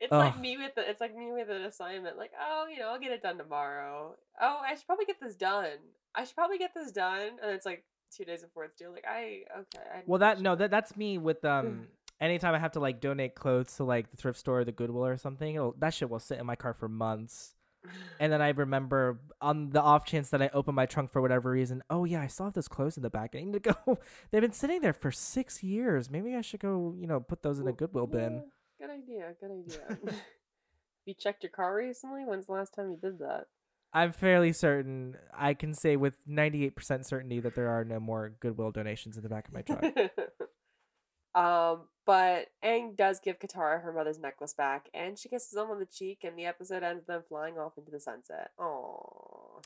It's Ugh. like me with the, it's like me with an assignment. Like, oh, you know, I'll get it done tomorrow. Oh, I should probably get this done. I should probably get this done. And it's like two days before it's due. Like, I okay. I Well, that no, that that's me with Mm. um. Anytime I have to like donate clothes to like the thrift store or the Goodwill or something, it'll, that shit will sit in my car for months. (laughs) And then I remember on the off chance that I open my trunk for whatever reason, oh yeah, I still have those clothes in the back. I need to go. (laughs) They've been sitting there for six years. Maybe I should go, you know, put those in a Goodwill bin. good idea. Good idea. (laughs) you checked your car recently? When's the last time you did that? I'm fairly certain I can say with 98% certainty that there are no more Goodwill donations in the back of my truck. (laughs) um, but Aang does give Katara her mother's necklace back, and she kisses him on the cheek, and the episode ends them flying off into the sunset. Aww.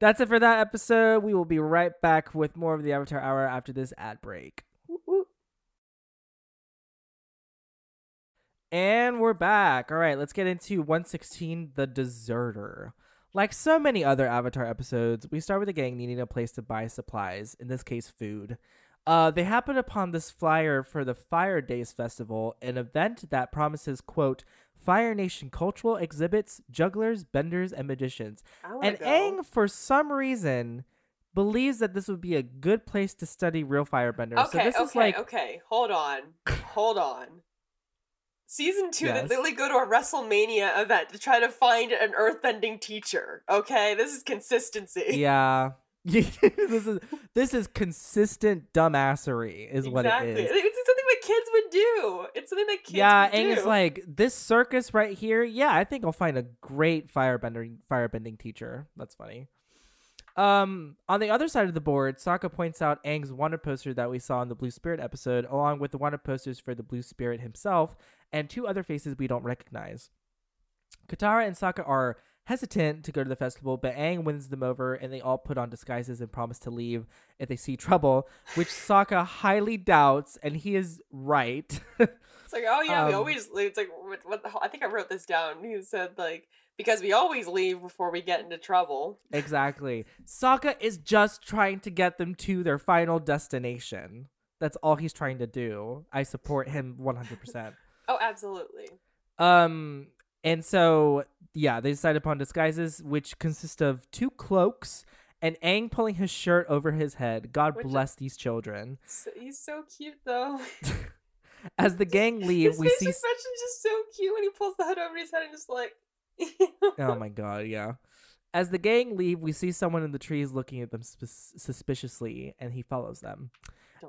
That's it for that episode. We will be right back with more of the Avatar Hour after this ad break. And we're back. All right, let's get into 116 The Deserter. Like so many other Avatar episodes, we start with the gang needing a place to buy supplies, in this case, food. Uh, they happen upon this flyer for the Fire Days Festival, an event that promises, quote, Fire Nation cultural exhibits, jugglers, benders, and magicians. And go. Aang, for some reason, believes that this would be a good place to study real firebenders. Okay, so this okay, is like okay. Hold on, hold on. Season two, Yes. they literally go to a WrestleMania event to try to find an earthbending teacher. Okay, this is consistency. (laughs) yeah. (laughs) this is this is consistent dumbassery is what it is. It's something that kids would do. It's something that kids yeah, and do. it's like this circus right here. Yeah, I think I'll find a great firebender firebending teacher. That's funny. Um, on the other side of the board, Sokka points out Aang's wanted poster that we saw in the Blue Spirit episode, along with the wanted posters for the Blue Spirit himself and two other faces we don't recognize. Katara and Sokka are hesitant to go to the festival, but Aang wins them over, and they all put on disguises and promise to leave if they see trouble, which Sokka highly doubts, and he is right. (laughs) It's like, oh yeah, we Um, always leave. It's like, what, what the hell? I think I wrote this down. He said like, because we always leave before we get into trouble. exactly. Sokka is just trying to get them to their final destination. That's all he's trying to do. I support him 100%. Oh, absolutely. Um, and so yeah, they decide upon disguises, which consist of two cloaks and Aang pulling his shirt over his head. God Which- bless these children. So, he's so cute though. (laughs) As the gang leave, His we see. expression is just so cute when he pulls the hood over his head and just like. Oh (laughs) my god, yeah. As the gang leave, we see someone in the trees looking at them sus- suspiciously, and he follows them.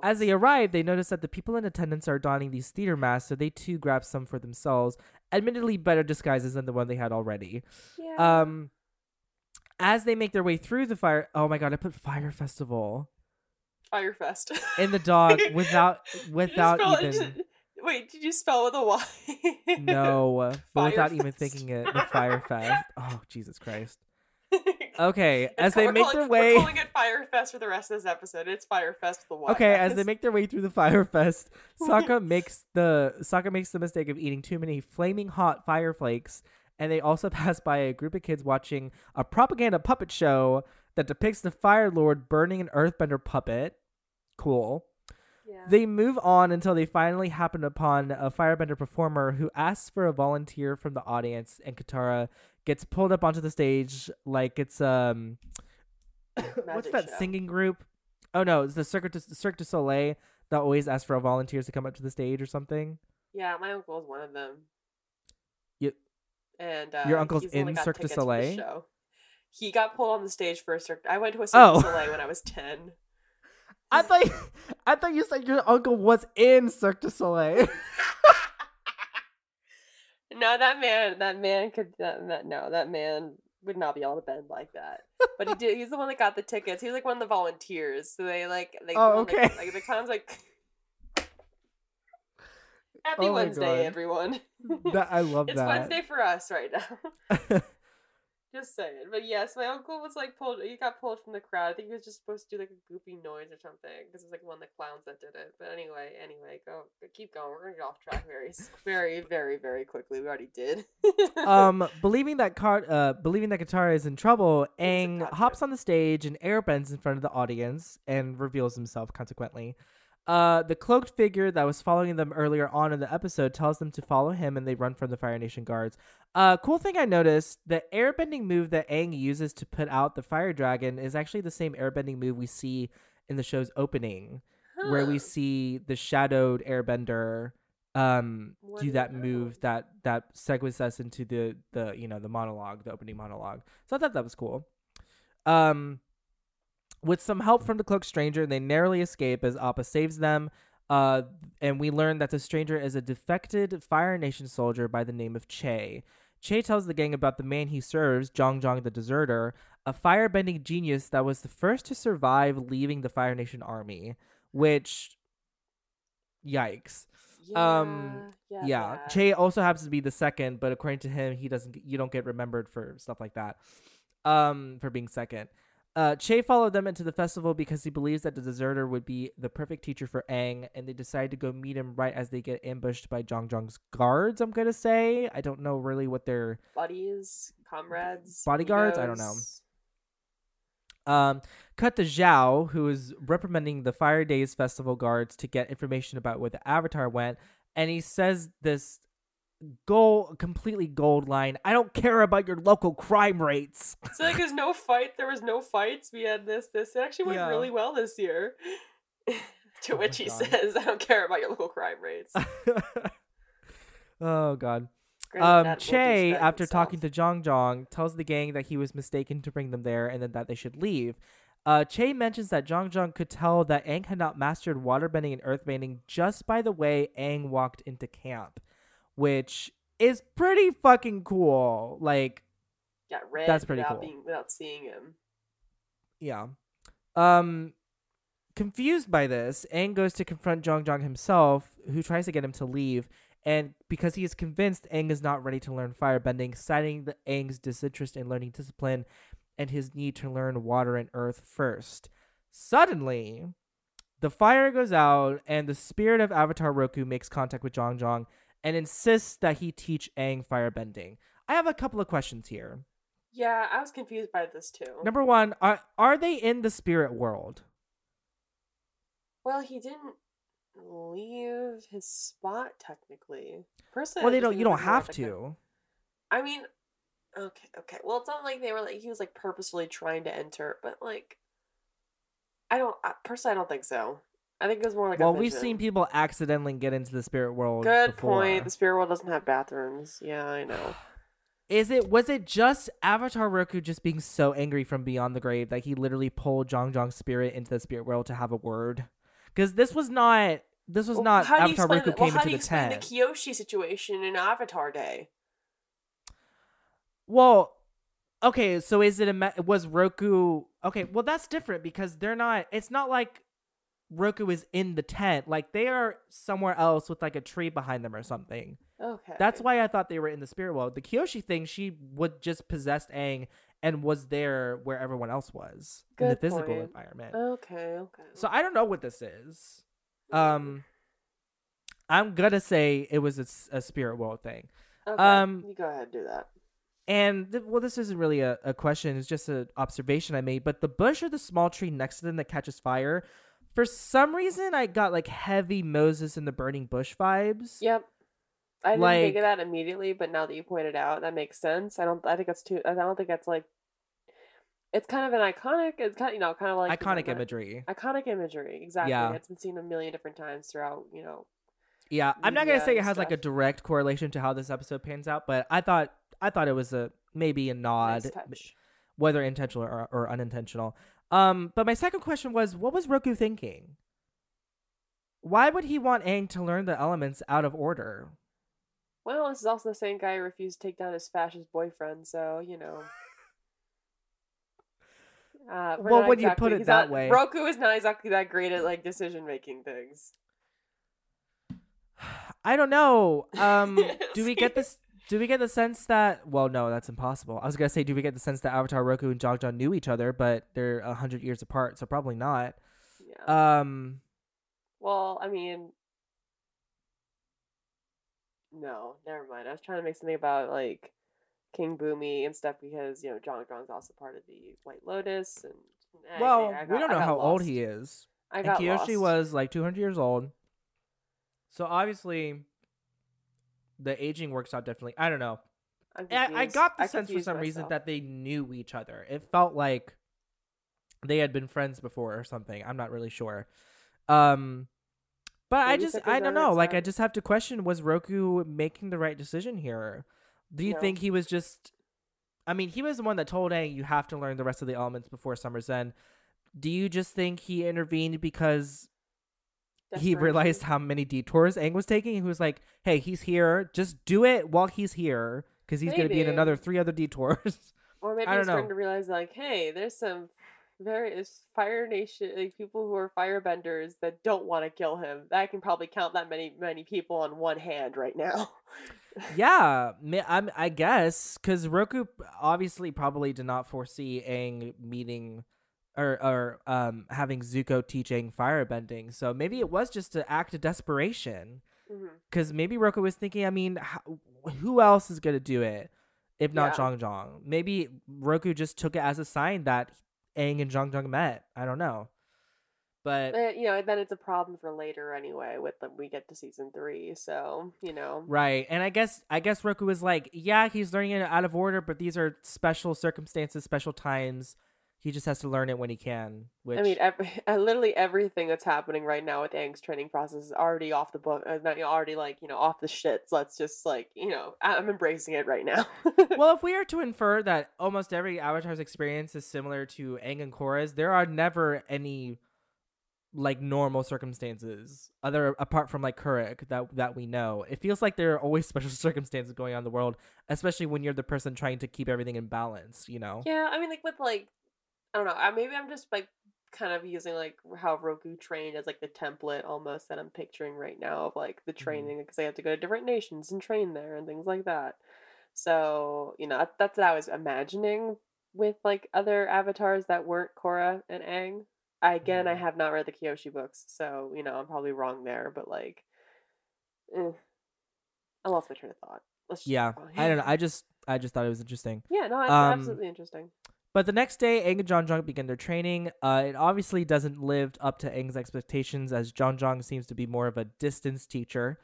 As they arrive, they notice that the people in attendance are donning these theater masks, so they too grab some for themselves. Admittedly, better disguises than the one they had already. yeah. Um, as they make their way through the fire, oh my god, I put fire festival Firefest. in the dog (laughs) without without spell even Wait, did you spell with a Y? no, but without even thinking it. The (laughs) fire fest. Oh Jesus Christ. Okay, as they make calling- their We're way. calling it Firefest for the rest of this episode. It's Firefest the Y. Okay, (laughs) as they make their way through the fire fest, Sokka (laughs) makes the Sokka makes the mistake of eating too many flaming hot fire flakes, and they also (laughs) pass by a group of kids watching a propaganda puppet show that depicts the Fire Lord burning an Earthbender puppet. Cool. Yeah. They move on until they finally happen upon a firebender performer who asks for a volunteer from the audience, and Katara gets pulled up onto the stage like it's um (coughs) what's that show. singing group? Oh no, it's the Cirque du, Cirque du Soleil that always asks for volunteers to come up to the stage or something. Yeah, my uncle is one of them. You- and uh, Your uncle's he's the one in Cirque du tickets for the Soleil? He got pulled on the stage for a Cirque. I went to a Cirque Oh. du Soleil when I was (laughs) ten. I thought (laughs) I thought you said your uncle was in Cirque du Soleil. (laughs) No, that man, that man could, that, that no, that man would not be able to bend like that. But he did. He's the one that got the tickets. He was like one of the volunteers. So they like, they, Oh, one that- okay. like the cons like. (laughs) Happy Oh Wednesday, God. everyone. that, I love it's that. Wednesday for us right now. Just saying. But yes, my uncle was like pulled. He got pulled from the crowd. I think he was just supposed to do like a goofy noise or something because it's like one of the clowns that did it. But anyway, anyway, go keep going. We're gonna get off track very, very, very, very quickly. We already did. um, (laughs) believing that Car- uh, believing that Katara is in trouble, Aang hops on the stage and airbends in front of the audience and reveals himself. Consequently, uh, the cloaked figure that was following them earlier on in the episode tells them to follow him, and they run from the Fire Nation guards. Uh, cool thing I noticed: the airbending move that Aang uses to put out the fire dragon is actually the same airbending move we see in the show's opening, where we see the shadowed airbender um What do that that? move that that segues us into the the you know the monologue the opening monologue so i thought that was cool um with some help from the cloaked stranger they narrowly escape as appa saves them uh and we learn that the stranger is a defected fire nation soldier by the name of Chey Chey tells the gang about the man he serves Jeong Jeong the deserter a firebending genius that was the first to survive leaving the fire nation army which yikes um, yeah, yeah, that. Chey also happens to be the second, but according to him, he doesn't. You don't get remembered for stuff like that. Um, for being second. Uh, Chey followed them into the festival because he believes that the deserter would be the perfect teacher for Aang, and they decide to go meet him right as they get ambushed by Jeong Jeong's guards. I'm gonna say I don't know really what they're buddies, comrades, Bodyguards? I don't know. Um, cut to Zhao, who is reprimanding the Fire Days Festival guards to get information about where the Avatar went, and he says this gold, completely gold line. I don't care about your local crime rates. (laughs) So like, there's no fight. There was no fights. We had this. This it actually went Yeah. really well this year. (laughs) to Oh which he God. says, "I don't care about your local crime rates." (laughs) oh God. Granted, Um, Chey, after talking to Jeong Jeong, tells the gang that he was mistaken to bring them there and then that they should leave. Uh, Chey mentions that Jeong Jeong could tell that Aang had not mastered waterbending and earthbending just by the way Aang walked into camp, which is pretty fucking cool. Like, got red that's pretty without cool. being without seeing him. yeah. Um, confused by this, Aang goes to confront Jeong Jeong himself, who tries to get him to leave. And because he is convinced Aang is not ready to learn firebending, citing the Aang's disinterest in learning discipline and his need to learn water and earth first. Suddenly, the fire goes out, and the spirit of Avatar Roku makes contact with Jeong Jeong and insists that he teach Aang firebending. I have a couple of questions here. Yeah, I was confused by this too. Number one, are are they in the spirit world? Well, he didn't leave his spot technically. Personally, Well, they don't. You don't have to. I mean, okay, okay. Well, it's not like they were like he was like purposefully trying to enter, but like, I don't I, personally. I don't think so. I think it was more like. a Well, we've seen people accidentally get into the spirit world. Good before. point. The spirit world doesn't have bathrooms. Yeah, I know. (sighs) Is it was it just Avatar Roku just being so angry from beyond the grave that he literally pulled Jeong Jeong's spirit into the spirit world to have a word? Because this was not this was Well, not how do you Avatar explain Roku the, well, came how do you the explain tent. the Kyoshi situation in Avatar Day? Well, okay, so is it a was Roku okay? Well, that's different because they're not. It's not like Roku is in the tent. Like they are somewhere else with like a tree behind them or something. Okay, That's why I thought they were in the spirit world. The Kyoshi thing, she would just possessed Aang and was there where everyone else was in the physical point. environment. Okay, okay. So I don't know what this is. Um, I'm gonna say it was a spirit world thing. okay, um, you go ahead and do that. And th- well, this isn't really a, a question; it's just an observation I made. But the bush or the small tree next to them that catches fire, for some reason, I got like heavy Moses and the burning bush vibes. Yep. I didn't think of that immediately, but now that you pointed out, that makes sense. I don't. I think that's too. I don't think that's like. it's kind of an iconic. It's kind of you know kind of like you know, iconic imagery. Iconic imagery, exactly. Yeah. It's been seen a million different times throughout. You know, Yeah, I'm not gonna say it has like a direct correlation to how this episode pans out, but I thought I thought it was a maybe a nod, nice whether intentional or, or unintentional. Um, but my second question was, what was Roku thinking? Why would he want Aang to learn the elements out of order? Well, this is also the same guy who refused to take down his fascist boyfriend, so you know. (laughs) Uh, Well, when you put it that not- way- Roku is not exactly that great at like decision making things. (sighs) I don't know. (laughs) Um, do we get this? Do we get the sense that? Well, no, that's impossible. I was gonna say, do we get the sense that Avatar, Roku, and Jeong Jeong knew each other, but they're a hundred years apart, so probably not. Yeah. Um, well, I mean, no, never mind. I was trying to make something about like King Bumi and stuff because you know Jeong Jeong's also part of the White Lotus and. Well, I we got- don't know got how old he is. I and got Kyoshi lost. was like 200 years old. So obviously, the aging works out definitely. I don't know. I, I got the I sense for some reason that they knew each other. It felt like they had been friends before or something. I'm not really sure. Um, but I just I don't know. Like I just have to question: Was Roku making the right decision here? Do you No. think he was just? I mean, he was the one that told Aang you have to learn the rest of the elements before Summer's End. Do you just think he intervened because he realized how many detours Aang was taking. He was like, "Hey, he's here. Just do it while he's here, because he's gonna be in another three other detours." (laughs) Or maybe he's don't starting to realize, like, hey, there's some very Fire Nation like people who are firebenders that don't want to kill him. I can probably count that many many people on one hand right now. (laughs) yeah, I'm, I guess because Roku obviously probably did not foresee Aang meeting or or um having Zuko teaching firebending. So maybe it was just an act of desperation. Because maybe Roku was thinking, I mean, how, who else is gonna do it if not Yeah. Jeong Jeong? Maybe Roku just took it as a sign that Aang and Jeong Jeong met. I don't know, but Uh, you know, then it's a problem for later anyway. With when we get to season three, so you know, right. And I guess I guess Roku was like, yeah, he's learning it out of order, but these are special circumstances, special times. He just has to learn it when he can. Which I mean, every, (laughs) uh, literally everything that's happening right now with Aang's training process is already off the book. Uh, not, you know, already like you know off the shits. Let's just like you know, I'm embracing it right now. (laughs) well, if we are to infer that almost every Avatar's experience is similar to Aang and Korra's, there are never any like normal circumstances other apart from like Kuruk that that we know. It feels like there are always (laughs) special circumstances going on in the world, especially when you're the person trying to keep everything in balance, you know. Yeah, I mean, like with like, I don't know. I, maybe I'm just like kind of using like how Roku trained as like the template almost that I'm picturing right now of like the training because they have to go to different nations and train there and things like that. So you know that, that's what I was imagining with like other avatars that weren't Korra and Aang. I, again, I Mhm. have not read the Kyoshi books, so you know I'm probably wrong there. But like, eh, I lost my train of thought. Let's just Yeah. I don't know. I just I just thought it was interesting. yeah, no, it's Um, absolutely interesting. But the next day, Aang and Jeong Jeong begin their training. Uh, it obviously doesn't live up to Aang's expectations, as Jeong Jeong seems to be more of a distance teacher.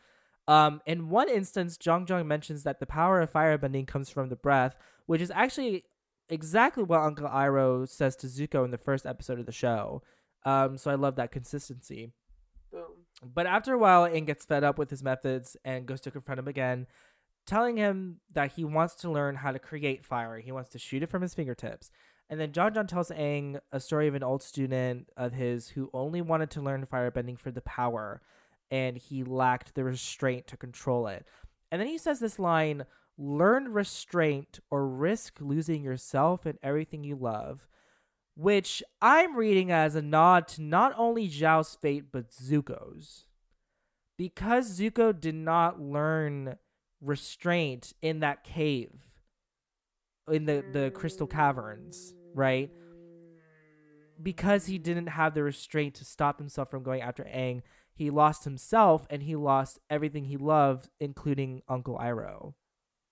Um, in one instance, Jeong Jeong mentions that the power of firebending comes from the breath, which is actually exactly what Uncle Iroh says to Zuko in the first episode of the show. Um, so I love that consistency. Boom. But after a while, Aang gets fed up with his methods and goes to confront him again, telling him that he wants to learn how to create fire. He wants to shoot it from his fingertips. And then Jeong Jeong tells Aang a story of an old student of his who only wanted to learn firebending for the power, and he lacked the restraint to control it. And then he says this line learn restraint or risk losing yourself and everything you love, which I'm reading as a nod to not only Zhao's fate, but Zuko's. Because Zuko did not learn restraint in that cave, in the, the crystal caverns, right? Because he didn't have the restraint to stop himself from going after Aang, he lost himself and he lost everything he loved, including Uncle Iroh.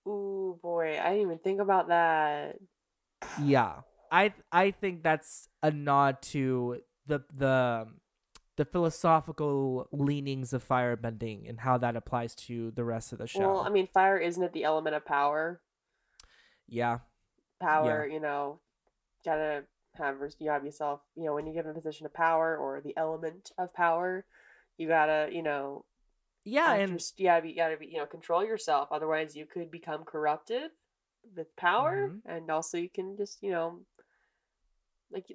Ooh boy, I didn't even think about that. Yeah. I I think that's a nod to the the um, the philosophical leanings of firebending and how that applies to the rest of the show. Well, I mean, fire isn't it the element of power? yeah. Power, you know, gotta have you have yourself. You know, when you give a position of power or the element of power, you gotta you know. Yeah, and just, you gotta be, you gotta be, you know, control yourself. Otherwise, you could become corrupted with power, Mhm. and also you can just, you know, like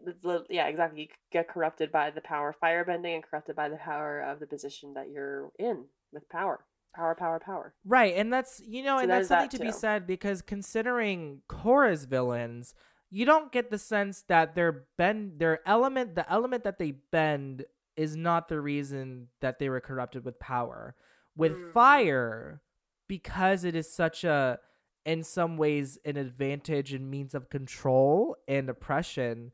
yeah, exactly. You get corrupted by the power of firebending and corrupted by the power of the position that you're in with power, power, power, power. Right, and that's you know, So and that's something that to be said because considering Korra's villains, you don't get the sense that their bend their element the element that they bend is not the reason that they were corrupted with power. With Mhm. fire, because it is such a in some ways an advantage and means of control and oppression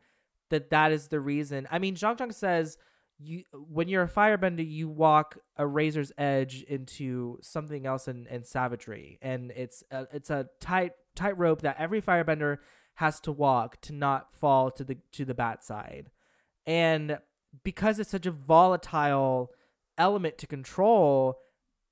that that is the reason. I mean, Jeong Jeong says you when you're a firebender, you walk a razor's edge into something else in, in savagery, and it's a, it's a tight tight rope that every firebender has to walk to not fall to the to the bad side, and because it's such a volatile element to control.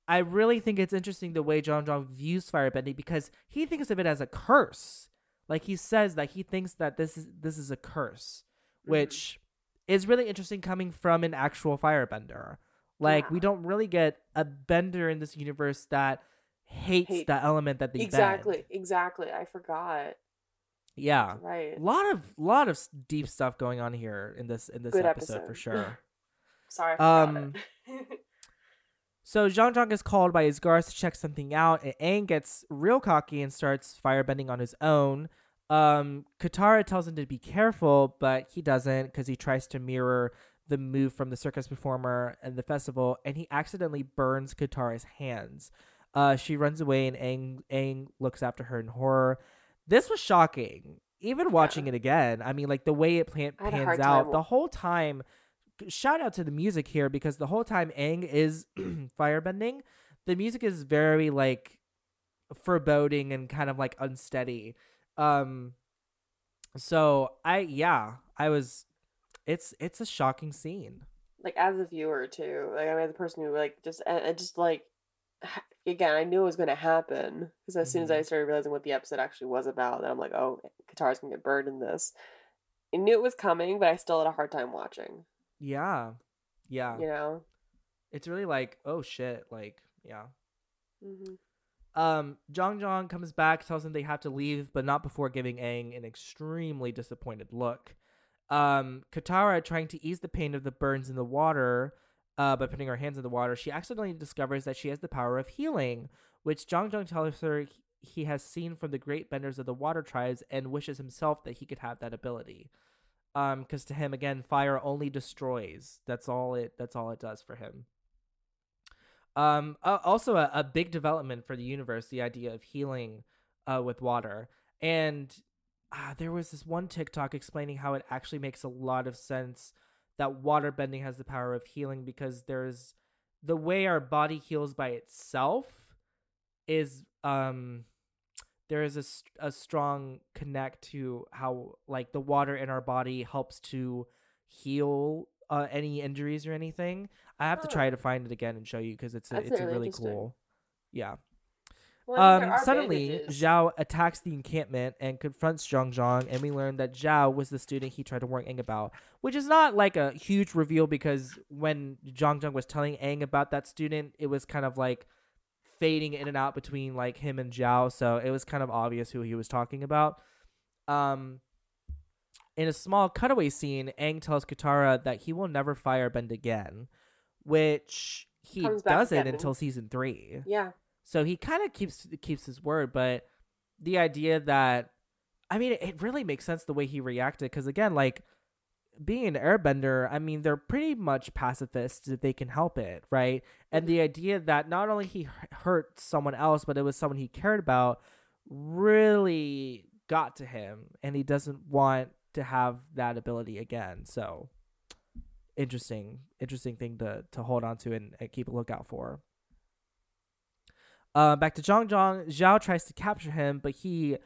I really think it's interesting the way Jeong Jeong views firebending because he thinks of it as a curse. Like he says that he thinks that this is this is a curse, Mhm. which is really interesting coming from an actual firebender. Like we don't really get a bender in this universe that hates Hate- the element that they exactly, bend. exactly. I forgot. Yeah. Right. A lot of lot of deep stuff going on here in this in this Good episode, for sure. (laughs) Sorry, Um. (laughs) So Jeong Jeong is called by his guards to check something out, and Aang gets real cocky and starts firebending on his own. Um, Katara tells him to be careful, but he doesn't because he tries to mirror the move from the circus performer and the festival, and he accidentally burns Katara's hands. Uh, she runs away, and Aang, Aang looks after her in horror. This was shocking. Even watching it again, I mean, like the way it plan- I had a pans out, the whole time shout out to the music here because the whole time Aang is (clears throat) firebending, the music is very like foreboding and kind of like unsteady. Um so I yeah, I was it's it's a shocking scene. like as a viewer too. Like I mean, the person who like just and, and just like again, I knew it was going to happen because as soon as I Mhm. started realizing what the episode actually was about, then I'm like, oh, Katara's gonna get burned in this. I knew it was coming, but I still had a hard time watching. Yeah. Yeah. You know. It's really like, oh shit, like yeah. hmm Um, Jeong Jeong comes back, tells them they have to leave, but not before giving Aang an extremely disappointed look. Um, Katara, trying to ease the pain of the burns in the water uh, by putting her hands in the water, she accidentally discovers that she has the power of healing, which Jeong Jeong tells her he- has seen from the great benders of the water tribes and wishes himself that he could have that ability. Um, because to him, again, fire only destroys. That's all it. That's all it does for him. Um, uh, also a, a big development for the universe, the idea of healing uh, with water. And uh, there was this one TikTok explaining how it actually makes a lot of sense that water bending has the power of healing because there's the way our body heals by itself is um there is a, a strong connect to how like the water in our body helps to heal uh, any injuries or anything. I have to try to find it again and show you because it's a, That's it's a really really cool. Yeah. Well, Um, suddenly. Zhao attacks the encampment and confronts Jeong Jeong, and we learn that Zhao was the student he tried to warn Aang about, which is not like a huge reveal because when Jeong Jeong was telling Aang about that student, it was kind of like fading in and out between like him and Zhao, so it was kind of obvious who he was talking about. Um, in a small cutaway scene, Aang tells Katara that he will never fire firebend again, which he Comes doesn't until season three. Yeah. So he kind of keeps keeps his word, but the idea that I mean, it, really makes sense the way he reacted because again, like being an airbender, I mean, they're pretty much pacifists if they can help it, right? And mm-hmm. the idea that not only he hurt someone else, but it was someone he cared about, really got to him, and he doesn't want to have that ability again. So interesting, interesting thing to to hold on to and, and keep a lookout for. Uh, back to Jeong Jeong, Zhao tries to capture him, but he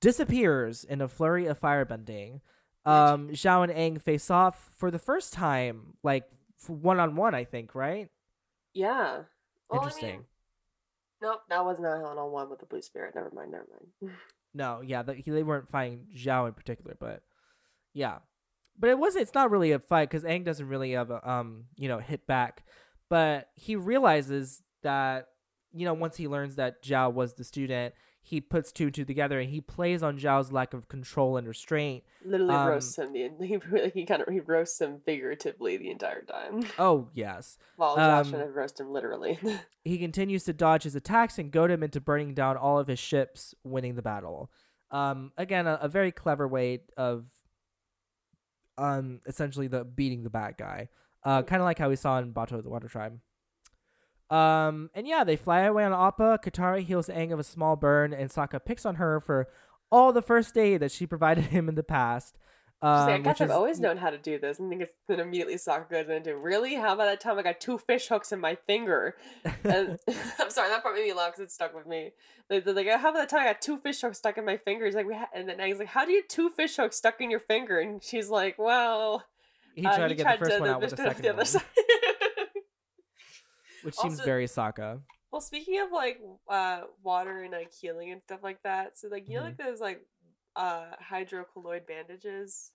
disappears in a flurry of firebending. Um, Zhao and Aang face off for the first time, like one on one, I think, right? Yeah. Well, I Interesting. mean, nope, that was not one on one with the blue spirit. Never mind. Never mind. (laughs) No, yeah, the, he, they weren't fighting Zhao in particular, but Yeah, but it wasn't. It's not really a fight because Aang doesn't really have a um you know hit back, but he realizes that you know once he learns that Zhao was the student, he puts two and two together and he plays on Zhao's lack of control and restraint. Literally Um, roasts him. The, (laughs) he really, he kind of he roasts him figuratively the entire time. Oh yes, While Josh Um, trying to roast him literally. (laughs) he continues to dodge his attacks and goad him into burning down all of his ships, winning the battle. Um, again, a, a very clever way of um essentially the beating the bad guy. Uh, kind of like how we saw in Bato the Water Tribe. Um, and yeah, they fly away on Appa. Katara heals Aang of a small burn, and Sokka picks on her for all the first aid that she provided (laughs) him in the past. She's like, I Um, guess I've is- always known how to do this. And then, immediately Sokka goes into, really? How about that time I got two fish hooks in my finger? And (laughs) (laughs) I'm sorry, that part made me laugh because it stuck with me. Like, like, how about that time I got two fish hooks stuck in my finger? He's like, we ha-, and then he's like, how do you have two fish hooks stuck in your finger? And she's like, well, he uh, tried to get the first one out with the (laughs) the second other one, which seems very Sokka. well, speaking of like uh water and like healing and stuff like that, so like you know Mhm. like those like uh hydrocolloid bandages,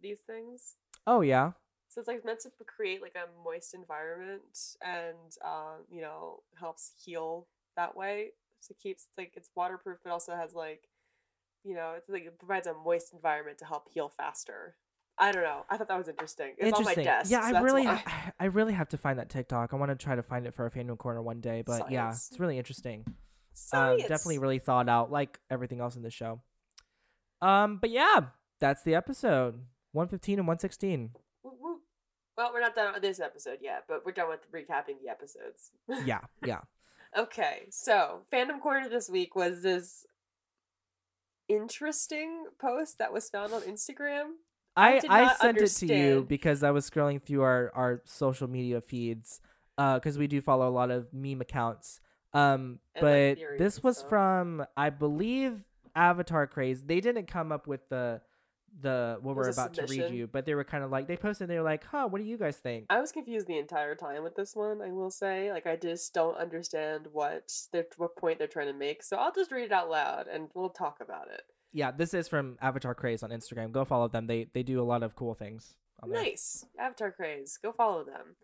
these things. Oh yeah. So it's like meant to create like a moist environment and um, you know, helps heal that way. So it keeps like it's waterproof but also has like you know, it's like it provides a moist environment to help heal faster. I don't know. I thought that was interesting. It's on my Interesting. desk. yeah, so I really. I, (sighs) I really have to find that TikTok. I want to try to find it for a fandom corner one day. But yeah, it's really interesting. Um, definitely really thought out, like everything else in the show. Um, but yeah, that's the episode. One fifteen and one sixteen. Well, we're not done with this episode yet, but we're done with recapping the episodes. (laughs) Yeah, yeah. Okay, so fandom corner this week was this interesting post that was found on Instagram. I I I, sent it to you because I was scrolling through our our social media feeds. Uh, because we do follow a lot of meme accounts. Um, And, like, but theories this was from I believe Avatar Craze. They didn't come up with the the what we're about to read you, but they were kind of like they posted. They were like, "Huh, what do you guys think?" I was confused the entire time with this one. I will say, like, I just don't understand what they're what point they're trying to make. So I'll just read it out loud, and we'll talk about it. Yeah, this is from Avatar Craze on Instagram. Go follow them. They they do a lot of cool things. On there. Nice. Avatar craze. Go follow them.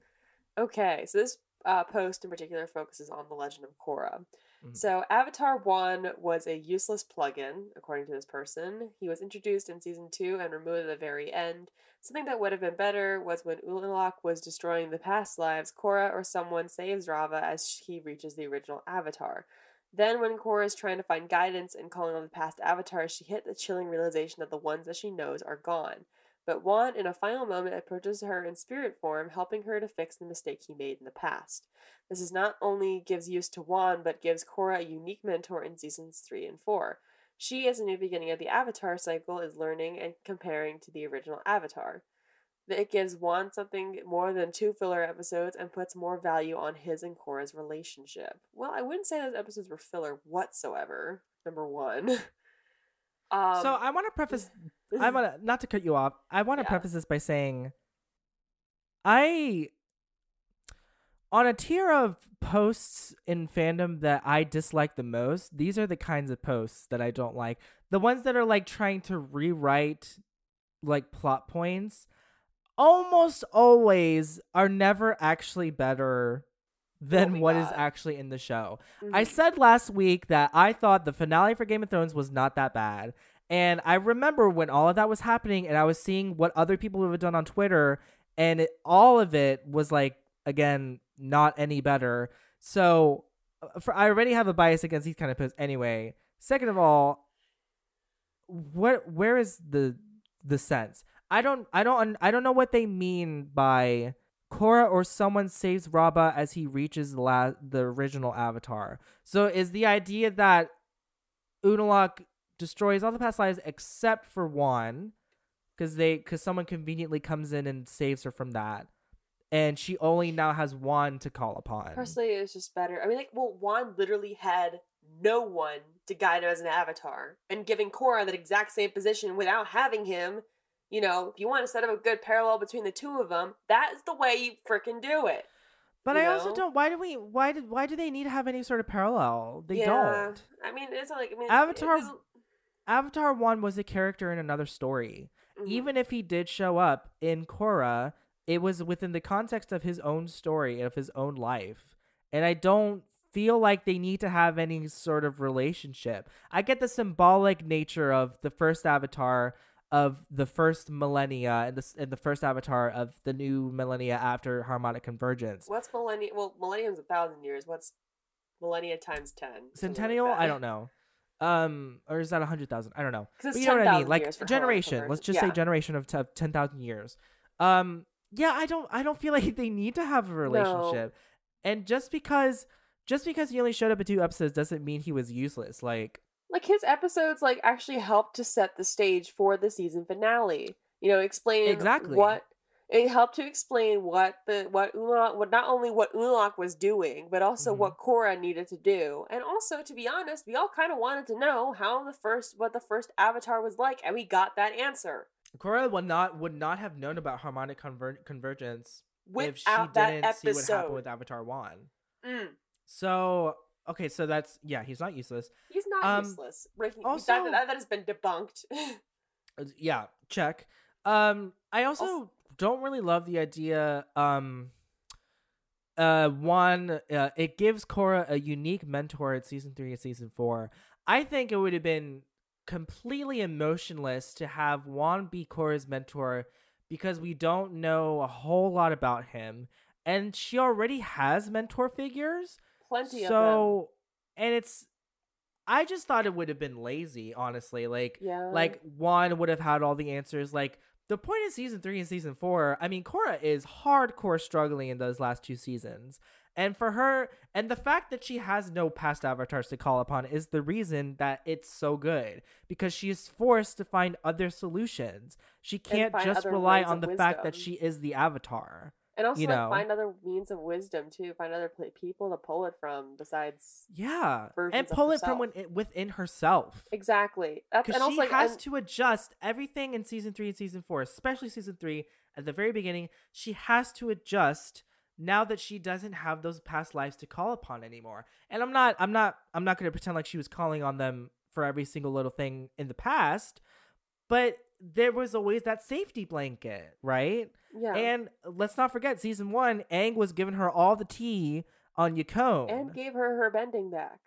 Okay, so this uh, post in particular focuses on the legend of Korra. Mhm. So, Avatar 1 was a useless plugin, according to this person. He was introduced in season 2 and removed at the very end. Something that would have been better was when Unalaq was destroying the past lives, Korra or someone saves Raava as he reaches the original Avatar. Then, when Korra is trying to find guidance and calling on the past avatars, she hit the chilling realization that the ones that she knows are gone. But Wan, in a final moment, approaches her in spirit form, helping her to fix the mistake he made in the past. This is not only gives use to Wan, but gives Korra a unique mentor in seasons 3 and 4. She, as a new beginning of the Avatar cycle, is learning and comparing to the original Avatar. It gives Wan something more than two filler episodes and puts more value on his and Korra's relationship. Well, I wouldn't say those episodes were filler whatsoever. Number one. (laughs) um, so I want to preface. I want to not to cut you off. I want to Yeah. preface this by saying, I on a tier of posts in fandom that I dislike the most. These are the kinds of posts that I don't like. The ones that are like trying to rewrite like plot points almost always are never actually better than we what is got. actually in the show. I mhm. said last week that I thought the finale for Game of Thrones was not that bad. And I remember when all of that was happening and I was seeing what other people have done on Twitter and it, all of it was like again not any better. So uh, for, I already have a bias against these kind of posts anyway. Second of all, where where is the the sense? I don't I don't I don't know what they mean by Korra or someone saves Raava as he reaches the la- the original Avatar. So is the idea that Unalaq destroys all the past lives except for one, because they because someone conveniently comes in and saves her from that, and she only now has one to call upon. Personally, it was just better. I mean, like, well, Wan literally had no one to guide him as an avatar, and giving Korra that exact same position without having him. You know, if you want to set up a good parallel between the two of them, that is the way you freaking do it. But I also don't. Why do we? Why did? Why do they need to have any sort of parallel? They yeah. don't. I mean, it's not like I mean, Avatar- Avatar one was a character in another story, Mhm. even if he did show up in Korra, it was within the context of his own story and of his own life. And I don't feel like they need to have any sort of relationship. I get the symbolic nature of the first avatar of the first millennia and the, and the first avatar of the new millennia after harmonic convergence. What's millennium? Well, millennium's a thousand years. What's millennia times ten? Centennial? I don't know. Um, or is that a hundred thousand? I don't know. But it's you know what I mean? 10,000 Like generation. Let's just say generation of, t- of ten thousand years. Um, yeah, I don't, I don't feel (laughs) like they need to have a relationship. And just because, just because he only showed up in two episodes doesn't mean he was useless. Like, like his episodes like actually helped to set the stage for the season finale. You know, explain Exactly. what it helped to explain what the what Unalaq what not only what Unalaq was doing, but also Mhm. what Korra needed to do. And also to be honest, we all kind of wanted to know how the first what the first avatar was like, and we got that answer. Korra would not would not have known about harmonic conver- convergence if she Without that didn't see what happened with Avatar One. Mm. So okay, so that's yeah, he's not useless. He's not Um, useless. Breaking also- that, that, that has been debunked. (laughs) Uh, yeah check um i also Also- don't really love the idea um uh one uh, it gives Korra a unique mentor at season 3 and season 4 i think it would have been completely emotionless to have Wan be Korra's mentor because we don't know a whole lot about him and she already has mentor figures Plenty of them. so and it's i just thought it would have been lazy honestly like Yeah. like one would have had all the answers like the point of season three and season four i mean Korra is hardcore struggling in those last two seasons and for her and the fact that she has no past avatars to call upon is the reason that it's so good because she is forced to find other solutions she can't just rely on the fact that she is the avatar and also you like find other means of wisdom too. Find other people to pull it from besides yeah and pull it from herself. within, eh, within herself exactly. That's because and she also like has to adjust everything in season three and season four, especially season three. At the very beginning, she has to adjust now that she doesn't have those past lives to call upon anymore. And I'm not, I'm not, I'm not going to pretend like she was calling on them for every single little thing in the past, but there was always that safety blanket, right? yeah. And let's not forget, season one, Aang was giving her all the tea on Yakone. and gave her her bending back.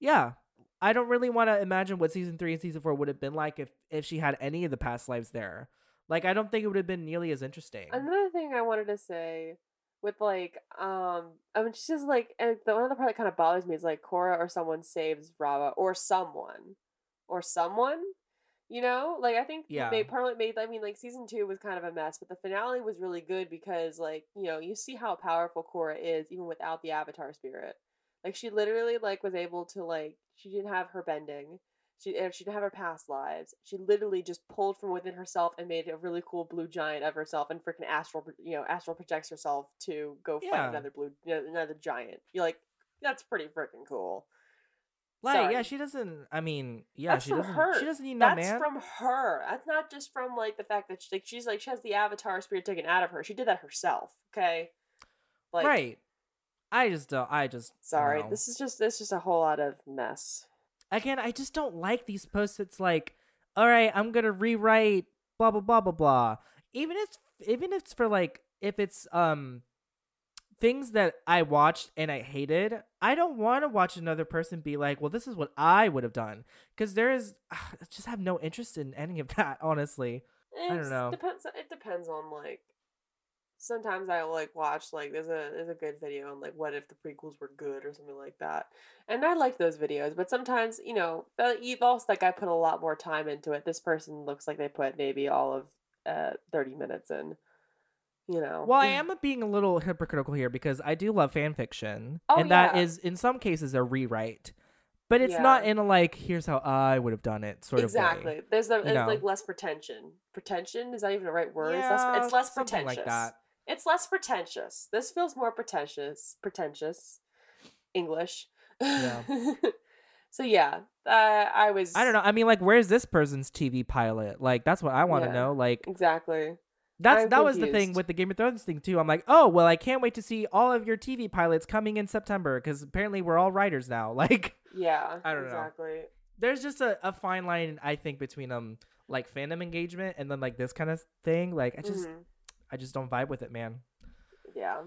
Yeah. I don't really want to imagine what season three and season four would have been like if if she had any of the past lives there. Like I don't think it would have been nearly as interesting. Another thing I wanted to say with like um I mean she's like and the one other part that kind of bothers me is like Korra or someone saves Raava or someone or someone you know like I think Yeah. they partly made I mean like season two was kind of a mess but the finale was really good because like you know you see how powerful Korra is even without the Avatar spirit like she literally like was able to like she didn't have her bending she and she didn't have her past lives. She literally just pulled from within herself and made a really cool blue giant of herself, and freaking astral, you know, astral projects herself to go fight Yeah. another blue, another giant. You're like, that's pretty freaking cool. Like yeah, she doesn't. I mean, yeah, That's she from doesn't. her. She doesn't need no That's man. from her. That's not just from like the fact that she, like she's like she has the avatar spirit taken out of her. She did that herself. Okay, like right. I just don't. I just sorry. no. This is just this is just a whole lot of mess. again. I just don't like these posts. It's like, all right, I'm gonna rewrite blah blah blah blah blah. Even if even if it's for like if it's um things that I watched and I hated, I don't want to watch another person be like, well, this is what I would have done. Because there is, (sighs) I just have no interest in any of that, (laughs) honestly. I don't know. Depends. It depends on like. Sometimes I like watch like there's a there's a good video on like what if the prequels were good or something like that, and I like those videos. But sometimes you know you've also like I put a lot more time into it. This person looks like they put maybe all of uh thirty minutes in. You know. Well, I am being a little hypocritical here because I do love fan fiction. Oh, and that yeah. is, in some cases, a rewrite. But it's not in a like, here's how I would have done it sort of exactly. There's the, you it's know. like less pretension. Pretension is that even the right word? it's Yeah, less, it's less pretentious. like that. It's less pretentious. This feels more pretentious. Pretentious. English. Yeah. (laughs) so yeah, uh, I was. I don't know. I mean, like, where's this person's TV pilot? Like, that's what I want to Yeah. know. Like, Exactly. That's I'm that was the thing with the Game of Thrones thing too. I'm like, oh well, I can't wait to see all of your TV pilots coming in September because apparently we're all writers now. (laughs) Like, Yeah. I don't know. exactly. there's just a, a fine line I think between um like fandom engagement and then like this kind of thing. Like I just Mhm. I just don't vibe with it, man. Yeah.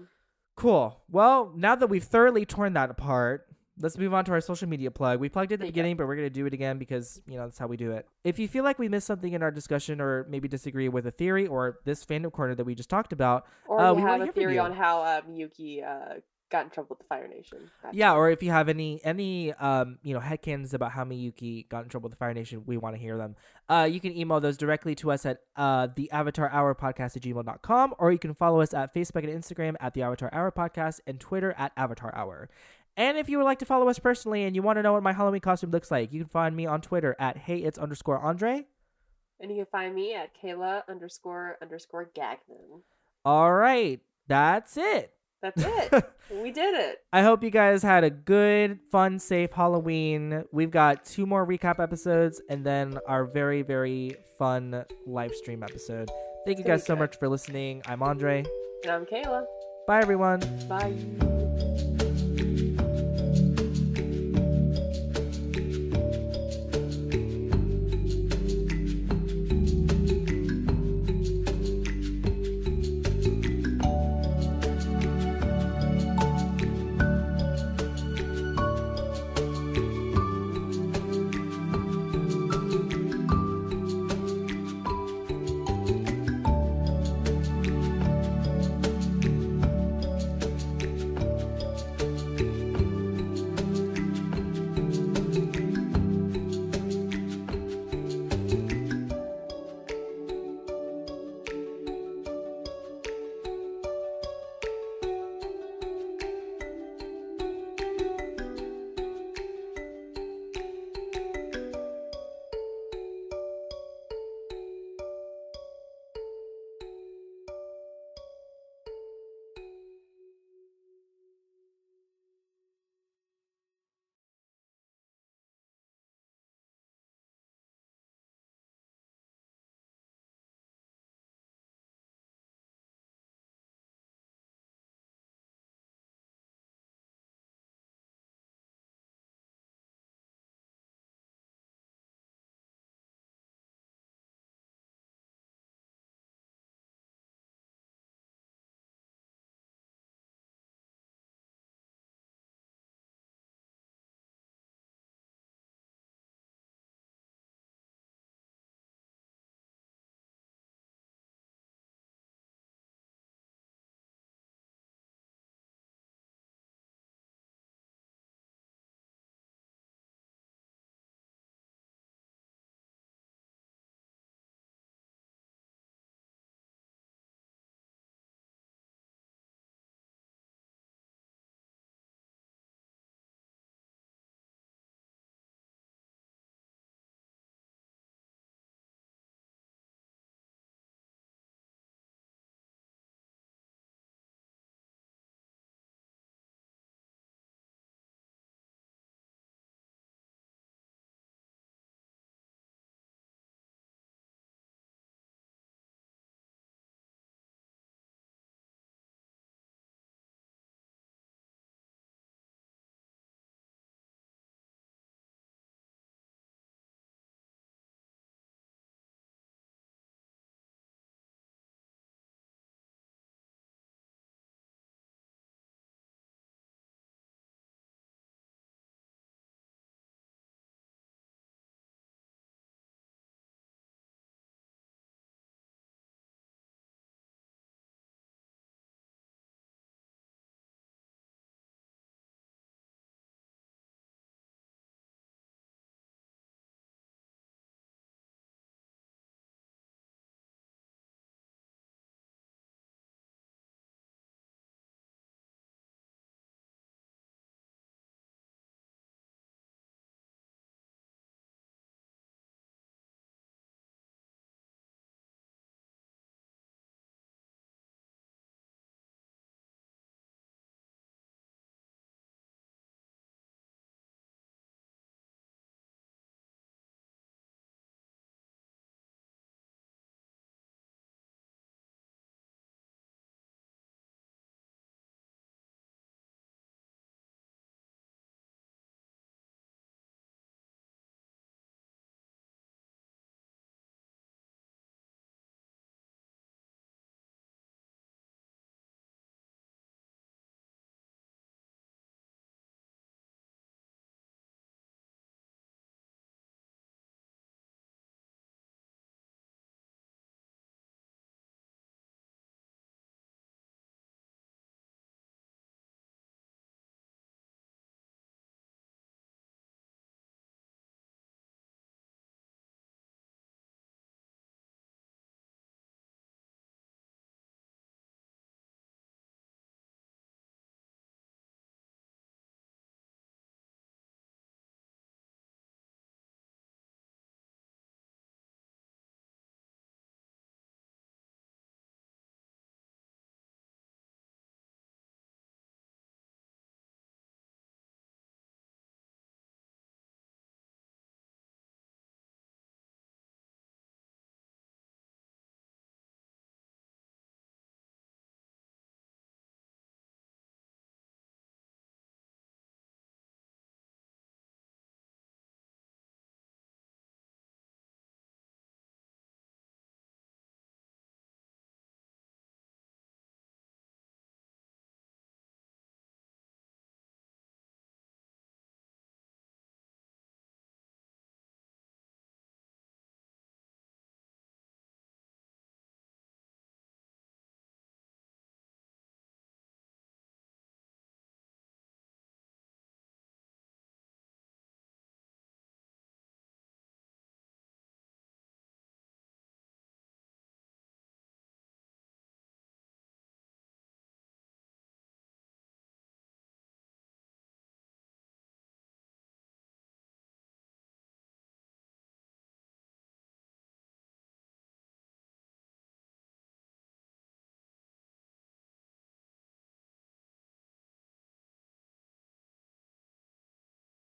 Cool. Well, now that we've thoroughly torn that apart, let's move on to our social media plug. We plugged it at the There you go. beginning, but we're going to do it again because, you know, that's how we do it. If you feel like we missed something in our discussion or maybe disagree with a theory or this fandom corner that we just talked about, Or Uh, we have a theory on how um, Yuki uh, got in trouble with the Fire Nation. That's yeah, or if you have any any um, you know, headcanons about how Miyuki got in trouble with the Fire Nation, we want to hear them. Uh, you can email those directly to us at uh, the Avatar Hour Podcast at gmail.com, or you can follow us at Facebook and Instagram at the Avatar Hour Podcast and Twitter at Avatar Hour. And if you would like to follow us personally and you want to know what my Halloween costume looks like, you can find me on Twitter at hey it's underscore Andre. And you can find me at Kayla underscore underscore Gagnon. All right, that's it. That's it. (laughs) we did it. I hope you guys had a good, fun, safe Halloween. We've got two more recap episodes and then our very, very fun live stream episode. Thank you It's gonna guys so much for listening. I'm Andre. And I'm Kayla. Bye, everyone. Bye.